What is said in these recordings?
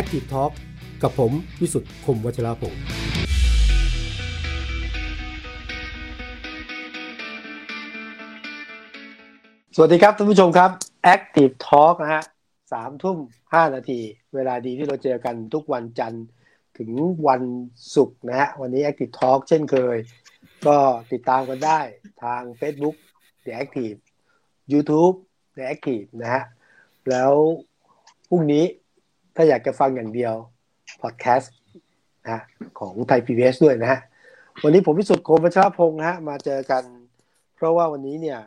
Active Talk กับผมวิสุทธ์คมวัชราภงสวัสดีครับท่านผู้ชมครับ Active Talk นะฮะสามทุ่มห้านาที เวลาดีที่เราเจอกันทุกวันจันทร์ถึงวันศุกร์นะฮะวันนี้ Active Talk เช่นเคย ก็ติดตามกันได้ทาง Facebook The Active YouTube The Active นะฮะแล้วพรุ่งนี้ ถ้าอยากจะฟังอย่างเดียวพอดแคสต์นะของไทย PBS ด้วยนะฮะวันนี้ผมพิสุทธิ์โคมประชาพงศ์ฮะมาเจอกัน เพราะว่าวันนี้เนี่ย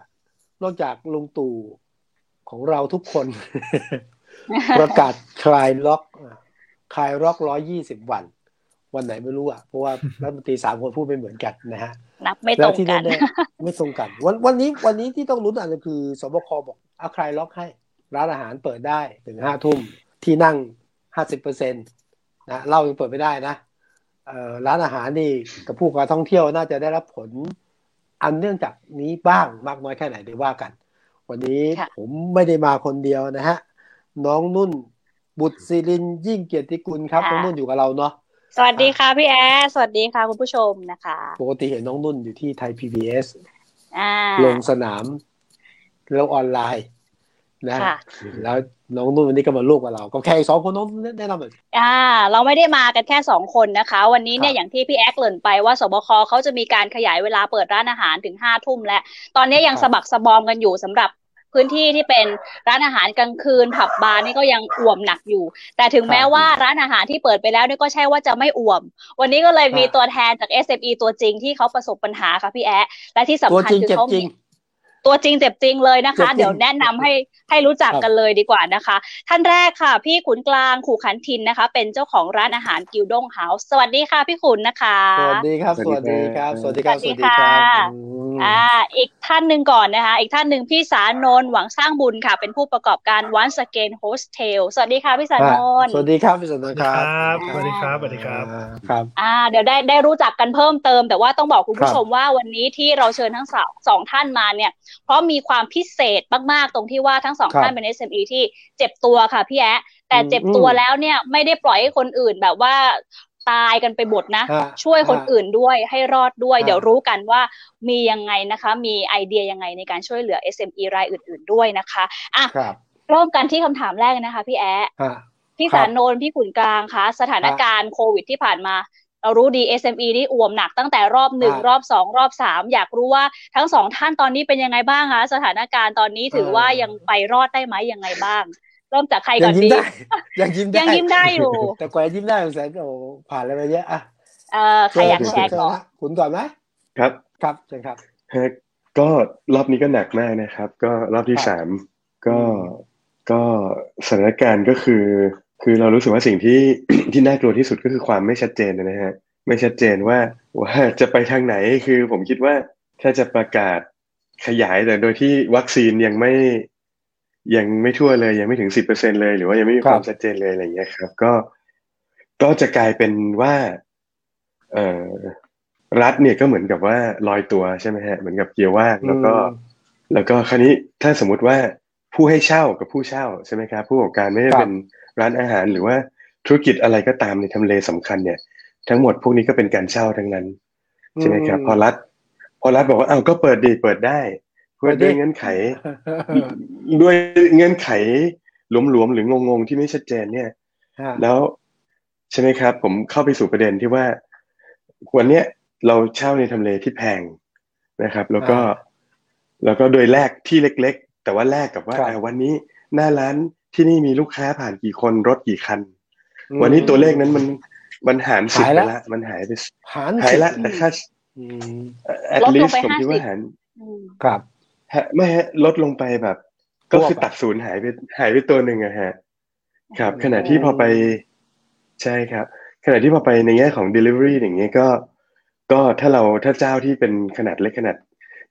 นอกจากลุงตู่ของเราทุกคน ประกาศคลายล็อกคลายล็อกร้อยี่สิบวัน วันไหนไม่รู้อะเพราะว่ารัฐมนตรีสามคนพูดไม่เหมือนกันนะฮะนับไม่ตรงกันไม่ตรงกัน วันวันนี้วันนี้ที่ต้องลุ้นอาจจะคือสบคบอกเอาคลายล็อกให้ ร้านอาหารเปิดได้ถึงห้าทุ่ม ที่นั่งห้าสิบเปอร์เซ็นตนะเหล้ายังเปิดไม่ได้นะเอ่อร้านอาหารนี่กับผู้การท่องเที่ยวน่าจะได้รับผลอันเนื่องจากนี้บ้างมากน้อยแค่ไหนเดี๋ยวว่ากัน วันนี้ผมไม่ได้มาคนเดียวนะฮะ น้องนุ่นบุตรศิรินยิ่งเกียรติกุลครับ น้องนุ่นอยู่กับเราเนาะสวัสดีค่ะพี่แอร์สวัสดีค่ะคุณผู้ชมนะคะปกติเห็นน้องนุ่นอยู่ที่ไทย PBS ลงสนามแล้วออนไลน์นะแล้ว น้องนุ่นวันนี้ก็มาลูกกับเรา ก็แค่สองคนน้องแนะนำหน่อยอ่า เราไม่ได้มากันแค่สองคนนะคะ วันนี้เนี่ยอย่างที่พี่แอ๊กเลินไปว่าสบคเขาจะมีการขยายเวลาเปิดร้านอาหารถึงห้าทุ่มแล้วตอนนี้ยังสะบักสะบอมกันอยู่สำหรับพื้นที่ที่เป็นร้านอาหารกลางคืนผับบาร์นี่ก็ยังอ่วมหนักอยู่ แต่ถึงแม้ว่าร้านอาหารที่เปิดไปแล้วนี่ก็ใช่ว่าจะไม่อ่วม วันนี้ก็เลยมีตัวแทนจาก SME ตัวจริงที่เขาประสบปัญหาค่ะพี่แอ๊และที่สำคัญคือเขา ตัวจริงเจ็บจริงเลยนะคะ เดี๋ยวแนะนำให้ให้รู้จักกันเลยดีกว่านะคะ ท่านแรกค่ะ พี่ขุนกลางขุขันธินนะคะ เป็นเจ้าของร้านอาหาร Gyudon House สวัสดีค่ะ พี่ขุนนะคะ สวัสดีครับ สวัสดีครับ สวัสดีครับสวัสดีค่ะอ่าอีกท่านหนึ่งก่อนนะคะ อีกท่านหนึ่งพี่ศานนท์หวังสร้างบุญค่ะ เป็นผู้ประกอบการ Once Again Hostel สวัสดีค่ะพี่ศานนท์นสวัสดีครับพี่สานนครับสวัสดีครับสวัสดีครับครับอ่าเดี๋ยวได้ได้รู้จักกันเพิ่มเติม แต่ว่าต้องบอกคุณผู้ชมว่าวันนี้ที่เราเชิญทั้งสองท่านมาเนี่ยเพราะมีความพิเศษมากๆ ตรงที่ว่าทั้งสองท่านเป็น SME ที่เจ็บตัวค่ะพี่แอะแต่เจ็บตัวแล้วเนี่ยไม่ได้ปล่อยให้คนอื่นแบบว่าตายกันไปหมดนะ ช่วยคนอื่นด้วยให้รอดด้วย เดี๋ยวรู้กันว่ามียังไงนะคะ มีไอเดียยังไงในการช่วยเหลือ SME รายอื่น ๆด้วยนะคะอะเริ่มกันที่คำถามแรกนะคะ พี่แอะพี่สารโนนพี่ขุนกลางคะสถานการณ์โควิดที่ผ่านมา เรารู้ดี SME นี่อ่วมหนักตั้งแต่รอบหนึ่งรอบสองรอบสามอยากรู้ว่าทั้งสองท่านตอนนี้เป็นยังไงบ้างคะสถานการณ์ตอนนี้ถือว่ายังไปรอดได้ไหมยังไงบ้าง เริ่มจากใครก่อนดียังยิ้มได้ยังยิ้มได้อยู่ แต่กว่ายิ้มได้แสนโอ้ผ่านอะไรไปเยอะอะเออใครอยากแชร์ก่อนคุณก่อนไหมครับ ครับเชิญครับก็รอบนี้ก็หนักมากนะครับ ก็รอบที่สามก็ก็สถานการณ์ก็คือ คือเรารู้สึกว่าสิ่งที่ที่น่ากลัวที่สุดก็คือความไม่ชัดเจนนะฮะไม่ชัดเจนว่าว่าจะไปทางไหนคือผมคิดว่าถ้าจะประกาศขยายแต่โดยที่วัคซีนยังไม่ยังไม่ทั่วเลยยังไม่ถึงสิบเปอร์เซ็นเลย หรือว่ายังไม่มีความชัดเจนเลยอะไรอย่างเงี้ยครับ ก็ก็จะกลายเป็นว่า เอ่อรัฐเนี่ยก็เหมือนกับว่าลอยตัวใช่ไหมฮะเหมือนกับเกียร์ว่างแล้วก็ แล้วก็คราวนี้ถ้าสมมุติว่าผู้ให้เช่ากับผู้เช่าใช่ไหมครับ ผู้ประกอบการไม่ได้เป็น ร้านอาหารหรือว่าธุรกิจอะไรก็ตามในทำเลสำคัญเนี่ย ทั้งหมดพวกนี้ก็เป็นการเช่าทั้งนั้นใช่ไหมครับ พอรัฐ พอรัฐบอกว่าอ้าวก็เปิดดีเปิดได้เพื่อด้วยเงื่อนไข ด้วยเงื่อนไขหลวมๆหรืองงๆที่ไม่ชัดเจนเนี่ยแล้วใช่ไหมครับ ผมเข้าไปสู่ประเด็นที่ว่าวันเนี้ยเราเช่าในทำเลที่แพงนะครับ แล้วก็แล้วก็โดยแรกที่เล็ก ๆ แต่ว่าแลกกับว่าวันนี้หน้าร้าน ที่นี่มีลูกค้าผ่านกี่คนรถกี่คัน วันนี้ตัวเลขนั้นมันมันหารสิบไปละมันหายไปหายละแต่ค่า at least ผมคิดว่าหารครับไม่ฮะลดลงไปแบบ ก็คือตัดศูนย์หายไปหายไปตัวหนึ่งอะฮะ ครับ ขณะที่พอไปใช่ครับ ขณะที่พอไปในแง่ของ delivery อย่างเงี้ยก็ ก็ถ้าเราถ้าเจ้าที่เป็นขนาดเล็กขนาด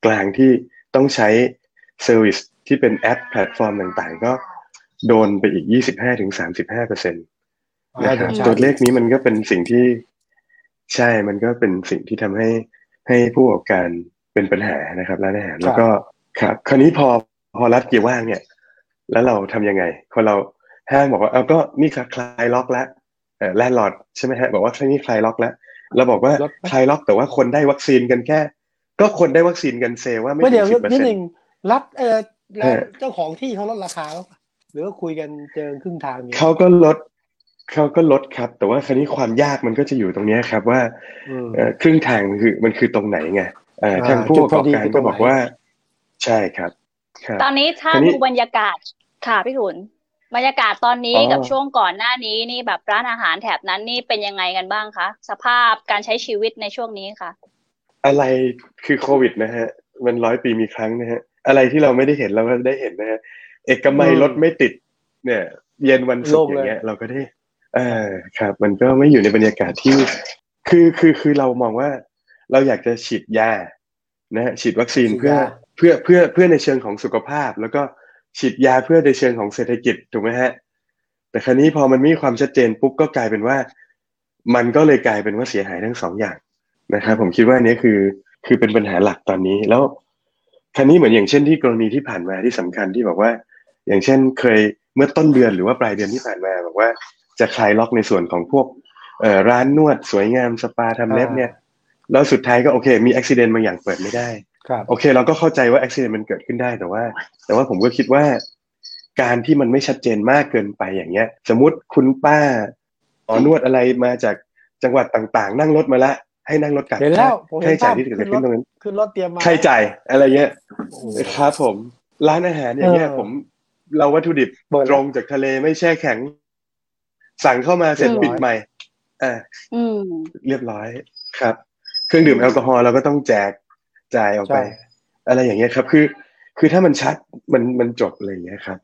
กลางที่ต้องใช้ service ที่เป็นแอปแพลตฟอร์มต่างๆ ก็ โดนไปอีกยี่สิบห้าถึงสามสิบห้าเปอร์เซ็นต์นะครับตัวเลขนี้มันก็เป็นสิ่งที่ใช่มันก็เป็นสิ่งที่ทำให้ให้ผู้ประกอบการเป็นปัญหานะครับร้านอาหารแล้วก็ครับ คราวนี้พอพอรัฐเกียร์ว่างเนี่ย แล้วเราทำยังไงพอเราห้างบอกว่าเอาก็นี่คลายล็อกแล้วเออ landlord ใช่ไหมฮะบอกว่านี่คลายล็อกแล้วเราบอกว่าคลายล็อกแต่ว่าคนได้วัคซีนกันแค่ ก็คนได้วัคซีนกันเซว่าไม่ไม่ถึงสิบเปอร์นิดเซ็นต์เดี๋ยวนิดหนึ่งรัฐเออแล้วเออเจ้าของที่เขาลดราคาแล้วปะห รือว่าคุยกันเจอครึ่งทางเนี่ยเขาก็ลดเขาก็ลดครับ แต่ว่าคราวนี้ความยากมันก็จะอยู่ตรงเนี้ยครับ ว่าอืมเอ่อครึ่งทางมันคือมันคือตรงไหนไงเอ่ออ่าทางผู้ประกอบการจุดพอดีคือตรงไหนก็บอกว่า ใช่ครับครับตอนนี้ถ้าทีนี้ดูบรรยากาศค่ะพี่ขุนบรรยากาศตอนนี้อ๋อกับช่วงก่อนหน้านี้นี่แบบร้านอาหารแถบนั้นนี่เป็นยังไงกันบ้างคะสภาพการใช้ชีวิตในช่วงนี้ค่ะ อะไรคือโควิดนะฮะ มันร้อยปีมีครั้งนะฮะ อะไรที่เราไม่ได้เห็นเราก็ได้เห็นนะฮะ เอกมัยอืมรถไม่ติด เนี่ย เย็นวันศุกร์โล่งอเลยย่างเงี้ย เราก็ได้เออครับ มันก็ไม่อยู่ในบรรยากาศที่ คือคือคือเรามองว่า เราอยากจะฉีดยานะฮะฉีดวัคซีนฉีดเพื่อยาเพื่อเพื่อเพื่อในเชิงของสุขภาพ แล้วก็ฉีดยาเพื่อในเชิงของเศรษฐกิจถูกไหมฮะ แต่คราวนี้พอมันไม่มีความชัดเจนปุ๊บก็กลายเป็นว่า มันก็เลยกลายเป็นว่าเสียหายทั้งสองอย่างนะครับผมคิดว่าอันนี้คือคือเป็นปัญหาหลักตอนนี้แล้วคราวนี้เหมือนอย่างเช่นที่กรณีที่ผ่านมาที่สำคัญที่บอกว่า อย่างเช่นเคยเมื่อต้นเดือนหรือว่าปลายเดือนที่ผ่านมาบอกว่าจะคลายล็อกในส่วนของพวกเอ่อร้านนวดสวยงามสปาทำเล็บเนี่ยแล้วสุดท้ายก็โอเค มีอุบิเหตุบางอย่างเปิดไม่ได้ครับโอเค เราก็เข้าใจว่าอุบิเหตุมันเกิดขึ้นได้แต่ว่า แต่ว่าผมก็คิดว่า การที่มันไม่ชัดเจนมากเกินไปอย่างเงี้ย สมมติคุณป้าหมอนวดอะไรมาจากจังหวัดต่างๆ นั่งรถมาละ ให้นั่งรถกลับเห็นแล้วผมค่าเห็นใช้จ่าภายพที่เกิดขึ้นรขึ้ถนตรงนั้นขึ้นรถเตรียมมาใครจ่ายอะไรเงี้ยโอ้โหครับผมร้านอาหารอย่างเงี้ยเออผม เราวัตถุดิบเปิดตรงจากทะเลไม่แช่แข็ง สั่งเข้ามาเสร็จเรียบร้อยปิดใหม่อ่าอืมเรียบร้อยครับ เครื่องดื่มแอลกอฮอล์เราก็ต้องแจกจ่ายออกไปใช่อะไรอย่างเงี้ยครับ คือ คือถ้ามันชัดมันมันจบอะไรอย่างเงี้ยครับ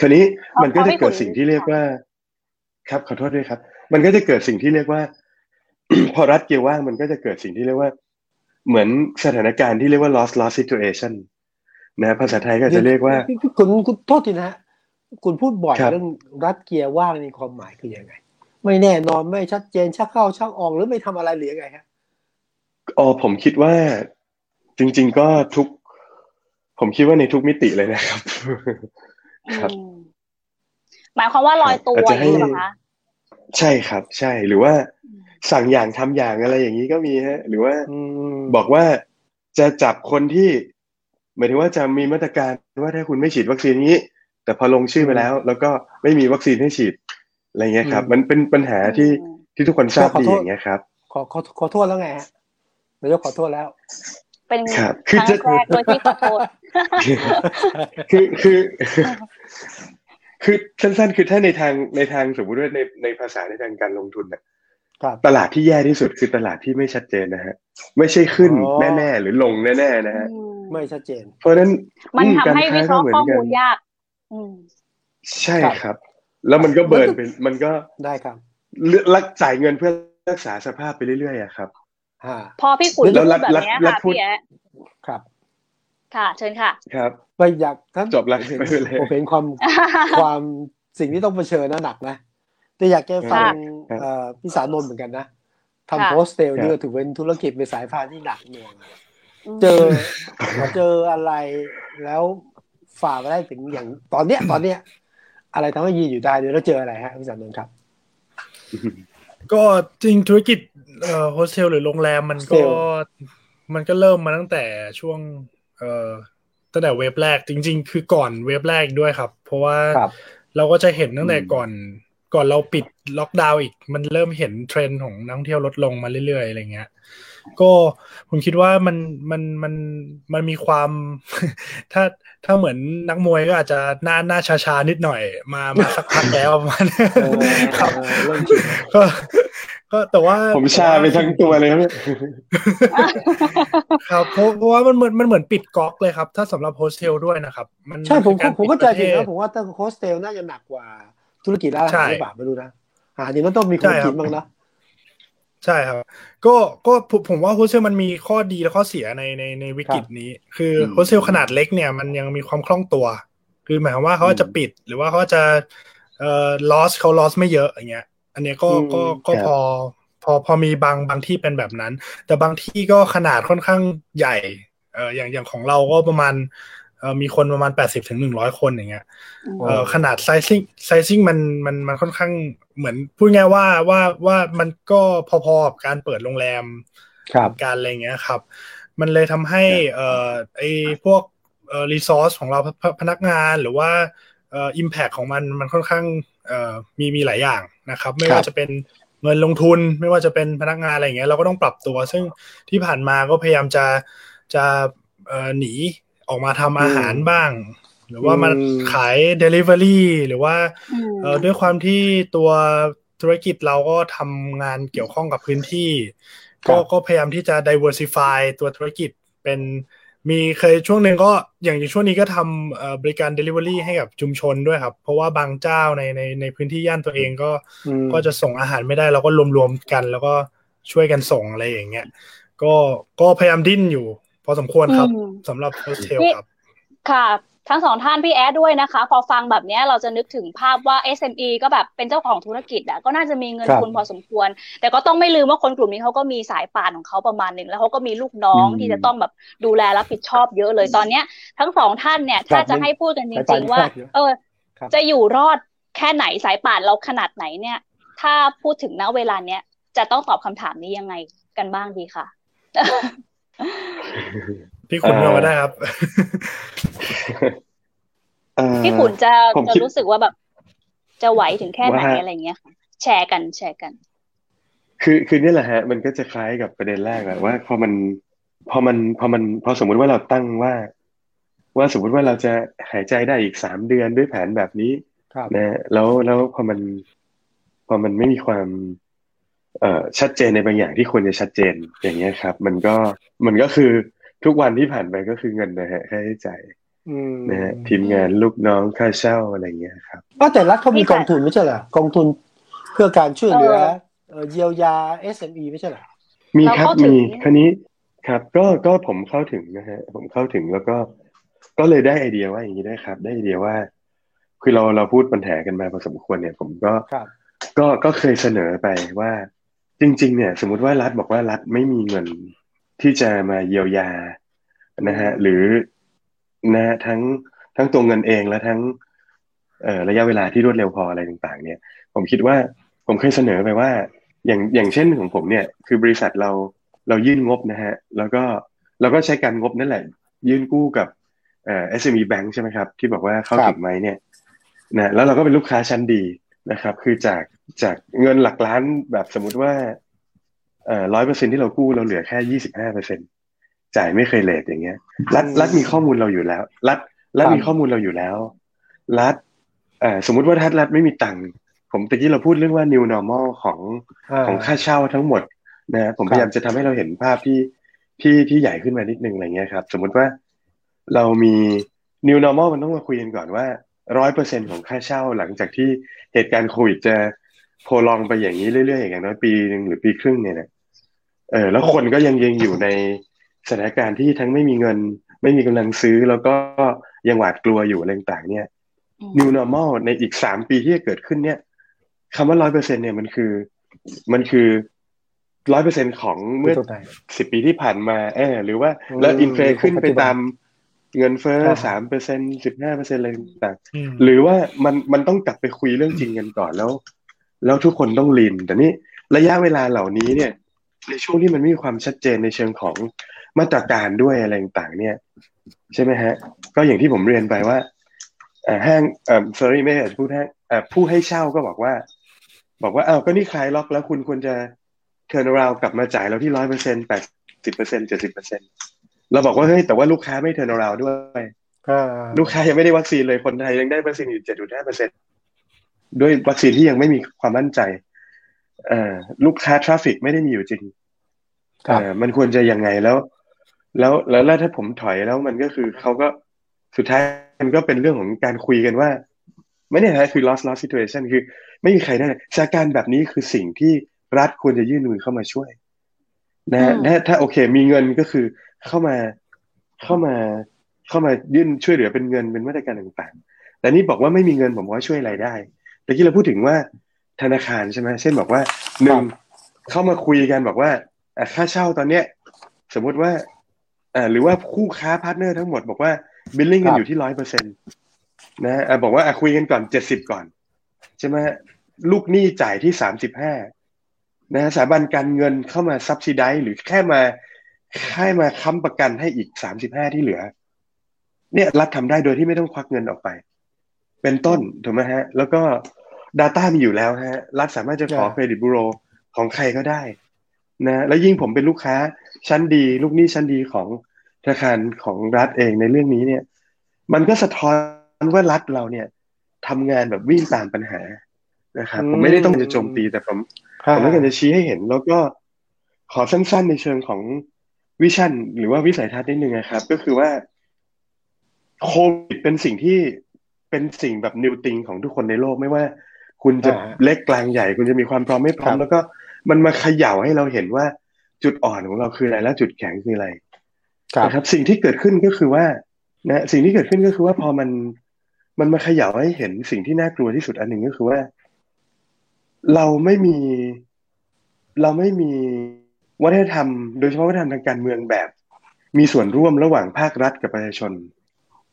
คราวนี้มันก็จะเกิดสิ่งที่เรียกว่า ครับขอโทษด้วยครับ มันก็จะเกิดสิ่งที่เรียกว่า พอรัฐเกียร์ว่างมันก็จะเกิดสิ่งที่เรียกว่า เหมือนสถานการณ์ที่เรียกว่า loss loss situation นะภาษาไทยก็จะเรียกว่า คุณคุณโทษทีนะฮะคุณพูดบ่อยครับเรื่องรัฐเกียร์ว่างในความหมายคือยังไง ไม่แน่นอนไม่ชัดเจนชักเข้าชักออกหรือไม่ทำอะไรหรือยังไงฮะอ๋อผมคิดว่าจริง ๆ ก็ทุก ผมคิดว่าในทุกมิติเลยนะครับ ครับอืมหมายความว่าลอยตัวอาจอจะย่างให้นี้เหรอคะใช่ครับ ใช่หรือว่าสั่งอย่างทำอย่างอะไรอย่างนี้ก็มีฮะ หรือว่าอืมบอกว่าจะจับคนที่ หมายถึงว่าจะมีมาตรการว่าถ้าคุณไม่ฉีดวัคซีนนี้ แต่พอลงชื่อไปแล้ว แล้วก็ไม่มีวัคซีนให้ฉีดอะไรเงี้ยครับ มันเป็นปัญหาที่อืมที่ทุกคนทราบขอดีโทษอย่างเงี้ยครับ ขอขอขอโทษแล้วไงฮะนายกขอโทษแล้ว เป็นครับคคือรั้งจะแรกโดยที่ขอโทษคือคือคือสั้นๆ คือถ้าในทางในทางสมมติว่าในในภาษาในทางการลงทุนน่ะครับตลาดที่แย่ที่สุดคือตลาดที่ไม่ชัดเจนนะฮะ ไม่ใช่ขึ้นอ๋อแน่ๆ หรือลงแน่ๆนะฮะอืม ไม่ชัดเจน เพราะฉะนั้นมันอืทำให้กวิค้เคราะห์ก็หมืนข้อกันมูลยากอืมใช่ครับครับ แล้วมันก็เบิร์นเป็นมันก็ได้ครับเลือกรักจ่ายเงินเพื่อรักษาสภาพไปเรื่อยๆอะครับฮ่าพอพี่ขุนแล้พูวดรัฐแบบเนี้ยรัฐค่ะพูดพี่แอะครับ ค่ะ เชิญค่ะ ครับไม่อยากท่านจบแล้วผมเห็นไม่เป็นไรผมเห็นความความสิ่งที่ต้องเผชิญนะหนักนะ แต่อยากจะฟังครับเอ่อพี่สานนท์เหมือนกันนะค่ะทำโฮสเทลนี่ครับก็ถือเป็นธุรกิจเป็นสายพานที่หนักหน่วงม เจอเจออะไรแล้วฝ่ามาได้ถึงอย่างตอนเนี้ย ตอนเนี้ย อะไรทำให้ยืนอยู่ได้เดี๋ยวเราเจออะไรฮะพี่สานนท์ครับ ก็จริงธุรกิจเอ่อโฮสเทลหรือโรงแรมมันก็โฮสเทลมันก็เริ่มมาตั้งแต่ช่วง เอ่อตั้งแต่ wave แรกจริง ๆ คือก่อน wave แรกอีกด้วยครับ เพราะว่าครับเราก็จะเห็นตั้งแต่อืมก่อนก่อนเราปิดล็อกดาวน์อีก มันเริ่มเห็นเทรนด์ของนักท่องเที่ยวลดลงมาเรื่อยๆอะไรเงี้ย ก็ผมคิดว่ามันมันมันมันมีความ ถ้าถ้าเหมือนนักมวยก็อาจจะหน้าหน้าชาๆนิดหน่อย มามาสักพักแล้วประมาณเออครับเออเริ่มชินก็ก็แต่ว่าผมชาไปทั้งตัวเลยครับเนี่ยครับเพราะเพราะว่ามันเหมือนมันเหมือนปิดก๊อกเลยครับ ถ้าสำหรับโฮสเทลด้วยนะครับมันใช่ผมนคือารผมก็ปิดใจผิดประเทนะศผมว่าถ้าโฮสเทลน่าจะหนักกว่าธุรกิจร้านอาใช่หารหรือเปล่าไม่รู้นะอาหารนี่มันต้องมีคนครักิบนบ้างนะใช่ครับ ใช่ครับ ก็ก็ผมผมว่าโฮสเทลมันมีข้อดีและข้อเสียในในในวิกฤตนี้ คืออมโฮสเทลขนาดเล็กเนี่ยมันยังมีความคล่องตัว คือหมายความว่าเขาจะปิดหรือว่าเขาจะเอ่อ loss เขา loss ไม่เยอะอย่างเงี้ย อันเนี้ยก็อืมก็ก็ครับพอพอพอมีบางบางที่เป็นแบบนั้น แต่บางที่ก็ขนาดค่อนข้างใหญ่เอ่ออย่างอย่างของเราก็ประมาณเอ่อ มีคนประมาณแปดสิบถึงหนึ่งร้อยคนอย่างเงี้ยเอ่อขนาดไซซิ่งไซซิ่งมันมันมันค่อนข้างเหมือนพูดง่ายว่าว่าว่ามันก็พอๆกับการเปิดโรงแรมครับการอะไรเงี้ยครับ มันเลยทำให้เอ่อไอพวกเอ่อรีซอสของเราพพนักงานหรือว่าเอ่ออิมแพคของมันมันค่อนข้างเอ่อมีมีหลายอย่างนะครับ ไม่ว่าจะเป็นเงินลงทุนไม่ว่าจะเป็นพนักงานอะไรอย่างเงี้ยเราก็ต้องปรับตัว ซึ่งที่ผ่านมาก็พยายามจะจะเอ่อหนี ออกมาทำอาหารบ้าง หรือว่ามาอืมขาย Delivery หรือว่าอืมเอ่อด้วยความที่ตัวธุรกิจเราก็ทำงานเกี่ยวข้องกับพื้นที่ครัก็บก็พยายามที่จะ diversify ตัวธุรกิจเป็นมีเคยช่วงหนึ่งก็อย่างช่วงนี้ก็ทำเอ่อบริการ Delivery ให้กับชุมชนด้วยครับ เพราะว่าบางเจ้าในในในพื้นที่ย่านตัวเองก็อืมก็จะส่งอาหารไม่ได้เราก็รวมๆกัน แล้วก็ช่วยกันส่งอะไรอย่างเงี้ยก็ก็พยายามดิ้นอยู่ พอสมควรครับอืมสำหรับโฮสเทลนี่ครับ ค่ะทั้งสองท่านพี่แอดด้วยนะคะ พอฟังแบบเนี้ยเราจะนึกถึงภาพว่า SME ก็แบบเป็นเจ้าของธุรกิจอะก็น่าจะมีเงินครับทุนพอสมควร แต่ก็ต้องไม่ลืมว่าคนกลุ่มนี้เขาก็มีสายป่านของเขาประมาณหนึ่งแล้วเขาก็มีลูกน้องอืมที่จะต้องแบบดูแลรับผิดชอบเยอะเลยตอนเนี้ย ทั้งสองท่านเนี่ยครับถ้าจะให้พูดกันจสายป่ารินงๆว่าชอบเยอะเออครับจะอยู่รอดแค่ไหนสายป่านเราขนาดไหนเนี่ย ถ้าพูดถึงณเวลาเนี้ยจะต้องตอบคำถามนี้ยังไงกันบ้างดีค่ะ พี่คุณเอ่อก็มาได้ครับเอ่อพี่ขุนจะผมจะคิดรู้สึกว่าแบบ จะไหวถึงแค่ไหนว่าอะไรเงี้ยค่ะแชร์กันแชร์กัน คือคือเนี่ยแหละฮะ มันก็จะคล้ายกับประเด็นแรกแหละว่าพอมันพอมันพอมันพอสมมุติว่าเราตั้งว่า ว่าสมมุติว่าเราจะหายใจได้อีกสามเดือนด้วยแผนแบบนี้ครับนะฮะแล้วแล้วพอมัน พอมันไม่มีความเอ่อ ชัดเจนในบางอย่างที่ควรจะชัดเจนอย่างเงี้ยครับ มันก็มันก็คือทุกวันที่ผ่านไปก็คือเงินนะฮะค่าใช้จ่ายอืมนะฮะทีมงานลูกน้องค่าเช่าอะไรเงี้ยครับอ้าวแต่รัฐเขามีนี่ค่ะกองทุนไม่ใช่เหรอกองทุนเพื่อการช่วยเหลือเออเอ่อเยียวยา SME ไม่ใช่เหรอมีเราครับเข้าถึงมีคันนี้ครับ ก็ก็ผมเข้าถึงนะฮะผมเข้าถึงแล้วก็ก็เลยได้ไอเดียว่าอย่างนี้ได้ครับ ได้ไอเดียว่า คือเราเราพูดปัญหากันมาพอสมควรเนี่ย ผมก็ครับก็ก็เคยเสนอไปว่า จริง ๆ เนี่ย สมมุติว่ารัฐบอกว่ารัฐไม่มีเงินที่จะมาเยียวยานะฮะหรือนะฮะทั้งทั้งตัวเงินเองและทั้งเอ่อระยะเวลาที่รวดเร็วพออะไรต่างๆ เนี่ย ผมคิดว่าผมเคยเสนอไปว่า อย่างอย่างเช่นของผมเนี่ย คือบริษัทเราเรายื่นงบนะฮะแล้วก็เราก็ใช้การงบนั่นแหละ ยื่นกู้กับเอ่อ SME Bank ใช่ไหมครับ ที่บอกว่าเข้าครับถึงไหมเนี่ยนะแล้วเราก็เป็นลูกค้าชั้นดี นะครับ คือจากจากเงินหลักล้านแบบสมมุติว่าเอ่อร้อยเปอร์เซ็นที่เรากู้เราเหลือแค่ยี่สิบห้าเปอร์เซ็นจ่ายไม่เคยเลทอย่างเงี้ย รัฐรัฐมีข้อมูลเราอยู่แล้ว รัฐรัฐครับมีข้อมูลเราอยู่แล้ว รัฐเอ่อสมมุติว่าถ้ารัฐไม่มีตังค์ผมตะกี้เราพูดเรื่องว่า new normal ของาของค่าเช่าทั้งหมดนะฮะผมครับพยายามจะทำให้เราเห็นภาพที่ที่ที่ใหญ่ขึ้นมานิดนึงอะไรเงี้ยครับ สมมุติว่าเรามี new normal มันต้องมาคุยกันก่อนว่าร้อยเปอร์เซ็นของค่าเช่าหลังจากที่ เหตุการณ์โควิดจะโพลองไปอย่างนี้เรื่อยๆอย่างน้อยปีหนึ่งหรือปีครึ่งเนี่ยนะเออแล้วคนก็ยังยังอยู่ในสถานการณ์ที่ทั้งไม่มีเงิน ไม่มีกำลังซื้อแล้วก็ยังหวาดกลัวอยู่อะไรต่างๆเนี่ยอืม new normal ในอีกสามปีที่จะเกิดขึ้นเนี่ยคำว่าร้อยเปอร์เซ็นเนี่ยมันคือ มันคือร้อยเปอร์เซ็นของเมื่อตรงไหนสิบปีที่ผ่านมาเออหรือว่าอืมแล้ว inflate ขึ้นไปของปัจจุบันตาม เงินเฟ้อครับสามเปอร์เซ็นสิบห้าเปอร์เซ็นอะไรต่างอืมๆหรือว่ามันมันต้องกลับไปคุยเรื่องจริงกันก่อนแล้ว แล้วทุกคนต้อง lean แต่นี่ระยะเวลาเหล่านี้เนี่ย ในช่วงที่มันไม่มีความชัดเจนในเชิงของมาตรการด้วยอะไรต่างๆเนี่ย ใช่ไหมฮะ ก็อย่างที่ผมเรียนไปว่าเอ่อห้างเอ่อ sorry ไม่ใช่ผู้ให้เอ่อผู้ให้เช่าก็บอกว่า บอกว่าอ้าวก็นี่คลายล็อกแล้วคุณควรจะ turn around กลับมาจ่ายเราที่ร้อยเปอร์เซ็นแปดสิบเปอร์เซ็นเจ็ดสิบเปอร์เซ็น เราบอกว่าเฮ้ยแต่ว่าลูกค้าไม่ turn around ด้วยอ่าลูกค้ายังไม่ได้วัคซีนเลยคนไทยยังได้วัคซีนอยู่เจ็ดจุดห้าเปอร์เซ็นด้วยวัคซีนที่ยังไม่มีความมั่นใจเอ่อลูกค้าทราฟิกไม่ได้มีอยู่จริงครับเอ่อมันควรจะยังไงแล้วแล้ว แล้วแล้วถ้าผมถอยแล้วมันก็คือเขาก็สุดท้ายมันก็เป็นเรื่องของการคุยกันว่า ไม่ได้นะคือ loss loss situation คือ ไม่มีใครได้สถานการณ์แบบนี้คือสิ่งที่รัฐควรจะยื่นมือเข้ามาช่วย นะฮะอืมถ้าถ้าโอเค มีเงินก็คือ เข้ามาเข้ามาเข้ามายื่นช่วยเหลือเป็นเงินเป็นมาตรการต่างๆ แต่นี่บอกว่าไม่มีเงินผมว่าช่วยอะไรได้แต่ที่เราพูดถึงว่าธนาคารใช่ไหมเช่นบอกว่าหนึ่งเข้ามาคุยกันบอกว่าอะค่าเช่าตอนเนี้ย สมมุติว่าอ่าหรือว่าคู่ค้า partner ทั้งหมดบอกว่า billing กันคนรับอยู่ที่ร้อยเปอร์เซ็นต์นะฮะอะบอกว่าอะคุยกันก่อนเจ็ดสิบก่อนใช่ไหมฮะลูกหนี้จ่ายที่สามสิบห้านะฮะสถาบันการเงินเข้ามา subsidize หรือแค่มา แค่มาค้ำประกันให้อีกสามสิบห้าที่เหลือ เนี่ยรัฐทำได้โดยที่ไม่ต้องควักเงินออกไป เป็นต้นถูกไหมฮะ แล้วก็ Data มีอยู่แล้วฮะ รัฐสามารถจะขออ่าเครดิตบูโรของใครก็ได้นะแล้วยิ่งผมเป็นลูกค้าชั้นดี ลูกหนี้ชั้นดีของธนาคารของรัฐเองในเรื่องนี้เนี่ย มันก็สะท้อนว่ารัฐเราเนี่ยทำงานแบบวิ่งตามปัญหานะครับผมไม่ได้ต้องจะโจมตีแต่ผมผมต้องการจะชี้ให้เห็น แล้วก็ขอสั้นๆในเชิงของ วิชั่นหรือว่าวิสัยทัศน์นิดนึงนะครับ ก็คือว่าโควิดเป็นสิ่งที่เป็นสิ่งแบบนิวติงของทุกคนในโลกไม่ว่า คุณจะอ่าเล็กกลางใหญ่ คุณจะมีความพร้อมไม่พร้อคมรับแล้วก็มันมาเขย่าให้เราเห็นว่าจุดอ่อนของเราคืออะไรและจุดแข็งคืออะไรครับนะครับ สิ่งที่เกิดขึ้นก็คือว่านะสิ่งที่เกิดขึ้นก็คือว่าพอมันมันมาเขย่าให้เห็นสิ่งที่น่ากลัวที่สุดอันหนึ่งก็คือว่า เราไม่มี เราไม่มี วัฒนธรรมโดยเฉพาะวัฒนธรรมทางการเมืองแบบ มีส่วนร่วมระหว่างภาครัฐกับประชาชน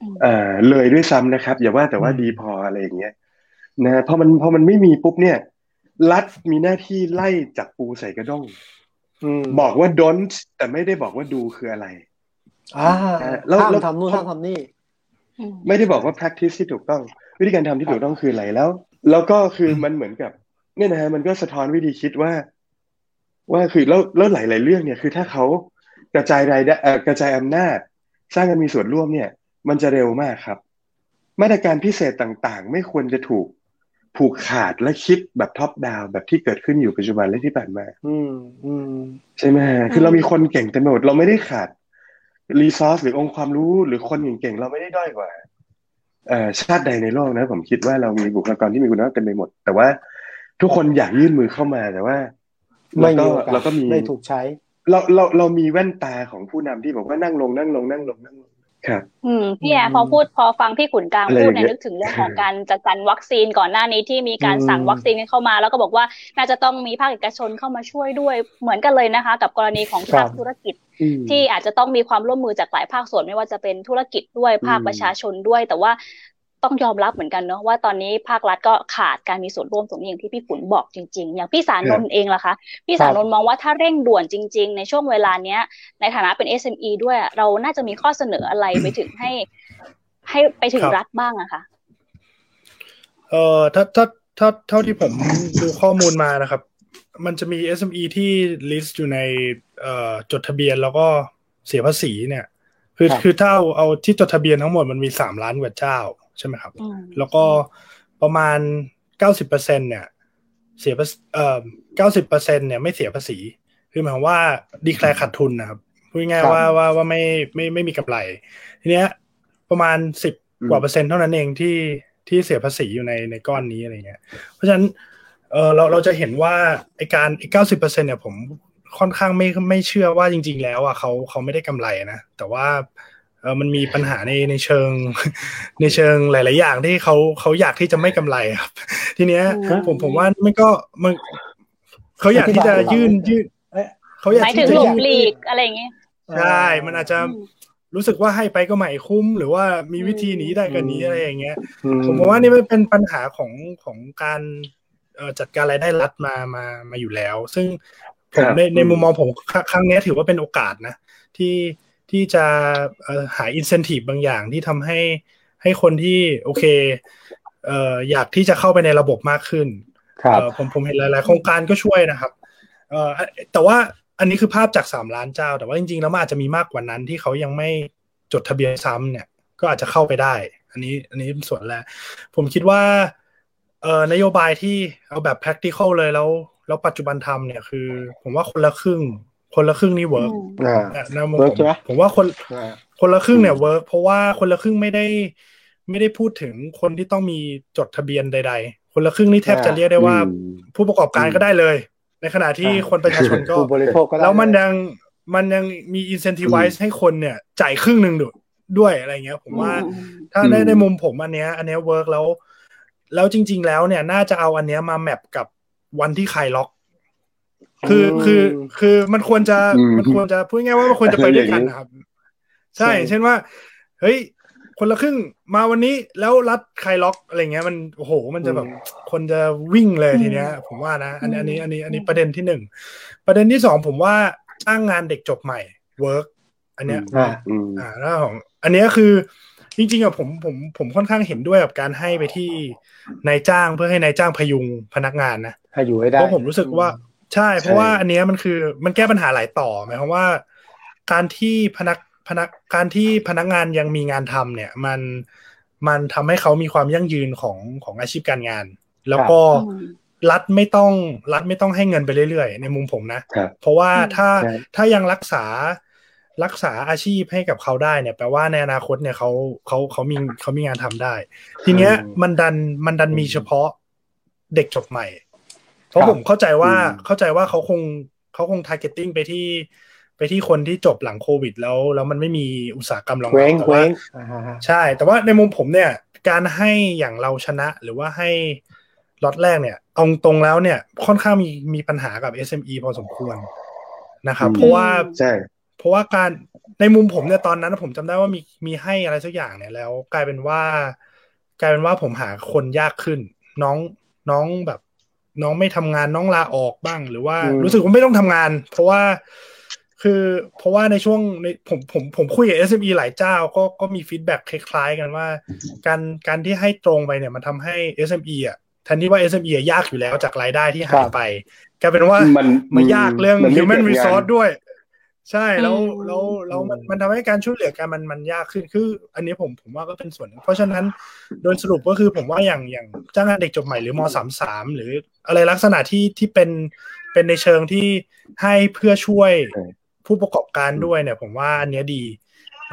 อืมเอ่อเลยด้วยซ้ำนะครับ อย่าว่าแต่ว่าอืมดีพออะไรอย่างเงี้ยนะพอมันพอมันไม่มีปุ๊บเนี่ย รัฐมีหน้าที่ไล่จับปูใส่กระด้งอืมบอกว่า don't แต่ไม่ได้บอกว่าดูคืออะไรอ่าแล้วห้ามแล้วทำนู่นห้ามทำนี่อืมไม่ได้บอกว่า practice ที่ถูกต้อง วิธีการทำที่ถูกต้องคืออะไรแล้ว แล้วก็คือมันเหมือนกับเนี่ยนะฮะมันก็สะท้อนวิธีคิดว่า ว่าคือแล้วแล้วหลาย ๆ เรื่องเนี่ยคือถ้าเขากระจายรายได้เอ่อกระจายอำนาจ สร้างกันมีส่วนร่วมเนี่ย มันจะเร็วมากครับ มาตรการพิเศษต่างๆ ไม่ควรจะถูกผูกขาดและคิดแบบท็อปดาวแบบที่เกิดขึ้นอยู่ปัจจุบันและที่ผ่านมา อืมอืมใช่ไหมฮะคือเรามีคนเก่งเต็มไปหมดเราไม่ได้ขาดรีซอสหรือองค์ความรู้หรือคนเก่งๆเราไม่ได้ด้อยกว่าเอ่อชาติใดในโลกนะ ผมคิดว่าเรามีบุคลากรที่มีคุณภาพเต็มไปหมด แต่ว่าทุกคนอยากยื่นมือเข้ามาแต่ว่า ไม่เรามีก็โอกาสเราก็มีไม่ถูกใช้ เราเราเรามีแว่นตาของผู้นำที่บอกว่านั่งลงนั่งลงนั่งลงนั่งลงครับอืมพี่แออืร์มพอพูดพอฟังพี่ขุนกลางอะไรพูดอย่างเนี่ยเงี้ยนึกถึงเรื่องของการจัดการวัคซีนก่อนหน้านี้ที่มีการอืมสั่งวัคซีนกันเข้ามา แล้วก็บอกว่าน่าจะต้องมีภาคเอกชนเข้ามาช่วยด้วยเหมือนกันเลยนะคะ กับกรณีของภาคธุรกิจอืมที่อาจจะต้องมีความร่วมมือจากหลายภาคส่วนไม่ว่าจะเป็นธุรกิจด้วยภาคอืมประชาชนด้วย แต่ว่า ต้องยอมรับเหมือนกันเนาะว่าตอนนี้ภาครัฐก็ขาดการมีส่วนร่วมตรงนี้อย่างที่พี่ขุนบอกจริง ๆ อย่างพี่สารนนท์เองล่ะคะพี่สารนนท์มองว่าถ้าเร่งด่วนจริง ๆ ในช่วงเวลาเนี้ย ในฐานะเป็น SME ด้วยอะเราน่าจะมีข้อเสนออะไรไปถึงให้ ให้ไปถึงครับรัฐบ้างอะคะเอ่อถ้าถ้าถ้าเท่าที่ผมดูข้อมูลมานะครับ มันจะมี SME ที่ list อยู่ในเอ่อจดทะเบียนแล้วก็เสียภาษีเนี่ย คือครับคือถ้าเอาเอาที่จดทะเบียนทั้งหมดมันมีสามล้านกว่าเจ้า ใช่ไหมครับอืมแล้วก็ประมาณเก้าสิบเปอร์เซ็นเนี่ยเสียภาษีเอ่อเก้าสิบเปอร์เซ็นเนี่ยไม่เสียภาษี คือหมายความว่าดีแคลร์ขาดทุนนะครับพูดง่ายครับๆว่าว่าว่าไม่ไม่ไม่มีกำไร ทีเนี้ยประมาณสิบอืมกว่าเปอร์เซ็นต์เท่านั้นเองที่ที่เสียภาษีอยู่ในในก้อนนี้อะไรเงี้ย เพราะฉะนั้นเออเราเราจะเห็นว่าไอการไอเก้าสิบเปอร์เซ็นเนี่ยผมค่อนข้างไม่ไม่เชื่อว่าจริง ๆ แล้วอะเขาเขาไม่ได้กำไรนะ แต่ว่า เออมันมีปัญหาในในเชิง ในเชิงหลาย ๆ อย่างที่เขาเขาอยากที่จะไม่กำไรครับ ทีเนี้ยอืมผมผมว่ามันก็มันเขาอยากที่จะยื่นยื่นเอ๊ะเขาอยากหมายที่ถึงจะหลบยื่นหลีกอะไรอย่างเงี้ยใช่มันอาจจะอืมรู้สึกว่าให้ไปก็ไม่คุ้ม หรือว่ามีวิธีหนีได้ก็หนีอืมอะไรอย่างเงี้ยอืผมว่านี่มันเป็นปัญหาของของการเอ่อจัดการรายได้รัฐมามามาอยู่แล้ว ซึ่งผมครับในในอืมมุมมองผมครั้งครั้งเนี้ยถือว่าเป็นโอกาสนะ ที่ ที่จะเอ่อหาอินเซนティブบางอย่างที่ทำให้ให้คนที่โอเคเอ่ออยากที่จะเข้าไปในระบบมากขึ้น ครับ เอ่อผมผมเห็นหลาย ๆ โครงการก็ช่วยนะครับเอ่อแต่ว่าอันนี้คือภาพจากสามล้านเจ้า แต่ว่าจริง ๆ แล้วมันอาจจะมีมากกว่านั้นที่เขายังไม่จดทะเบียนซ้ำเนี่ย ก็อาจจะเข้าไปได้ อันนี้อันนี้เป็นส่วนแรก ผมคิดว่าเอ่อนโยบายที่เอาแบบ practical เลยแล้ว แล้วปัจจุบันทำเนี่ยคือ ผมว่าคนละครึ่ง คนละครึ่งนี่ work อืมอ่านะมุมผม work ใช่ไหมผมว่าคนอ่าคนละครึ่งเนี่ย work เพราะว่าคนละครึ่งไม่ได้ ไม่ได้พูดถึงคนที่ต้องมีจดทะเบียนใด ๆ คนละครึ่งนี่แทบจะเรียกได้ว่าอืมผู้ประกอบการก็ได้เลย ในขณะที่อ่าคนประชาชนก็ผู้บริโภคก็ได้แล้วมันยังมันยังมี incentivize ให้คนเนี่ย จ่ายครึ่งหนึ่งด้วยด้วยอะไรเงี้ย ผมว่าอืมถ้าอืมในในมุมผมอันเนี้ย อันเนี้ย work แล้ว แล้วจริง ๆ แล้วเนี่ย น่าจะเอาอันเนี้ยมา map กับวันที่คลายล็อก คืออืมคือคือมันควรจะอืมมันควรจะพูดง่ายๆว่ามันควรจะไปด้วยกันนะครับ ใช่ใช่อย่างเช่นว่า เฮ้ย คนละครึ่งมาวันนี้แล้วรัฐคลายล็อกอะไรเงี้ยมันโอ้โหมันจะแบบคนจะวิ่งเลยทีเนี้ย ผมว่านะ อันนี้อันนี้อันนี้อันนี้ประเด็นที่หนึ่งประเด็นที่สองผมว่าจ้างงานเด็กจบใหม่ work อันเนี้ยอ่าอืมอ่าแล้วของอันเนี้ยคือจริงๆอะผมผมผมค่อนข้างเห็นด้วยกับการให้ไปที่นายจ้างเพื่อให้นายจ้างพยุงพนักงานนะให้อยู่ให้ได้เพราะผมรู้สึกว่า ใช่ เพราะว่าอันเนี้ยมันคือมันแก้ปัญหาหลายต่อหมายความว่า การที่พนักพนักการที่พนักงานยังมีงานทำเนี่ย มันมันทำให้เขามีความยั่งยืนของของอาชีพการงาน แล้วก็อืมรัฐไม่ต้องรัฐไม่ต้องให้เงินไปเรื่อยๆ ในมุมผมนะครับเพราะว่าอืมถ้าใช่ถ้ายังรักษารักษาอาชีพให้กับเขาได้เนี่ยแปลว่าในอนาคตเนี่ยเขาเขาเขามีเขามีงานทำได้ ทีเนี้ยอืมมันดันมันดันมีเฉพาะเด็กจบใหม่ เพราะครับผมเข้าใจว่าอืมเข้าใจว่าเขาคงเขาคง targeting ไปที่ไปที่คนที่จบหลังโควิด แล้วแล้วมันไม่มีอุตสาหกรรมรองเคว้รับงแต่เคว้ว่างอ่าฮะใช่ แต่ว่าในมุมผมเนี่ย การให้อย่างเราชนะหรือว่าให้ล็อตแรกเนี่ยเอาตรงแล้วเนี่ย ค่อนข้างมีมีปัญหากับ SME พอสมควรนะครับอืมเพราะว่าใช่เพราะว่าการในมุมผมเนี่ยตอนนั้นผมจำได้ว่ามีมีให้อะไรสักอย่างเนี่ยแล้ว กลายเป็นว่า กลายเป็นว่าผมหาคนยากขึ้น น้องน้องแบบ น้องไม่ทำงานน้องลาออกบ้าง หรือว่าอืมรู้สึกว่าไม่ต้องทำงาน เพราะว่าคือเพราะว่าในช่วงในผมผมผมคุยกับ SME หลายเจ้าก็ก็มีฟีดแบ็กคล้ายๆ กันว่า การการที่ให้ตรงไปเนี่ยมันทำให้ SME อะแทนที่ว่า SME อะยากอยู่แล้วจากรายได้ที่หายไปกลายเป็นว่ามันมายากเรื่องมันไม่ human เกิดงาน resource ด้วย ใช่แล้วอืมแล้วแล้วมันมันทำให้การช่วยเหลือกันมันมันยากขึ้นคืออันนี้ผมผมว่าก็เป็นส่วนหนึ่งเพราะฉะนั้นโดยสรุปก็คือผมว่าอย่างอย่างจ้างงานเด็กจบใหม่หรือมสามสามหรืออะไรลักษณะที่ที่เป็นเป็นในเชิงที่ให้เพื่อช่วยใช่ผู้ประกอบการด้วยเนี่ย ผมว่าอันเนี้ยดี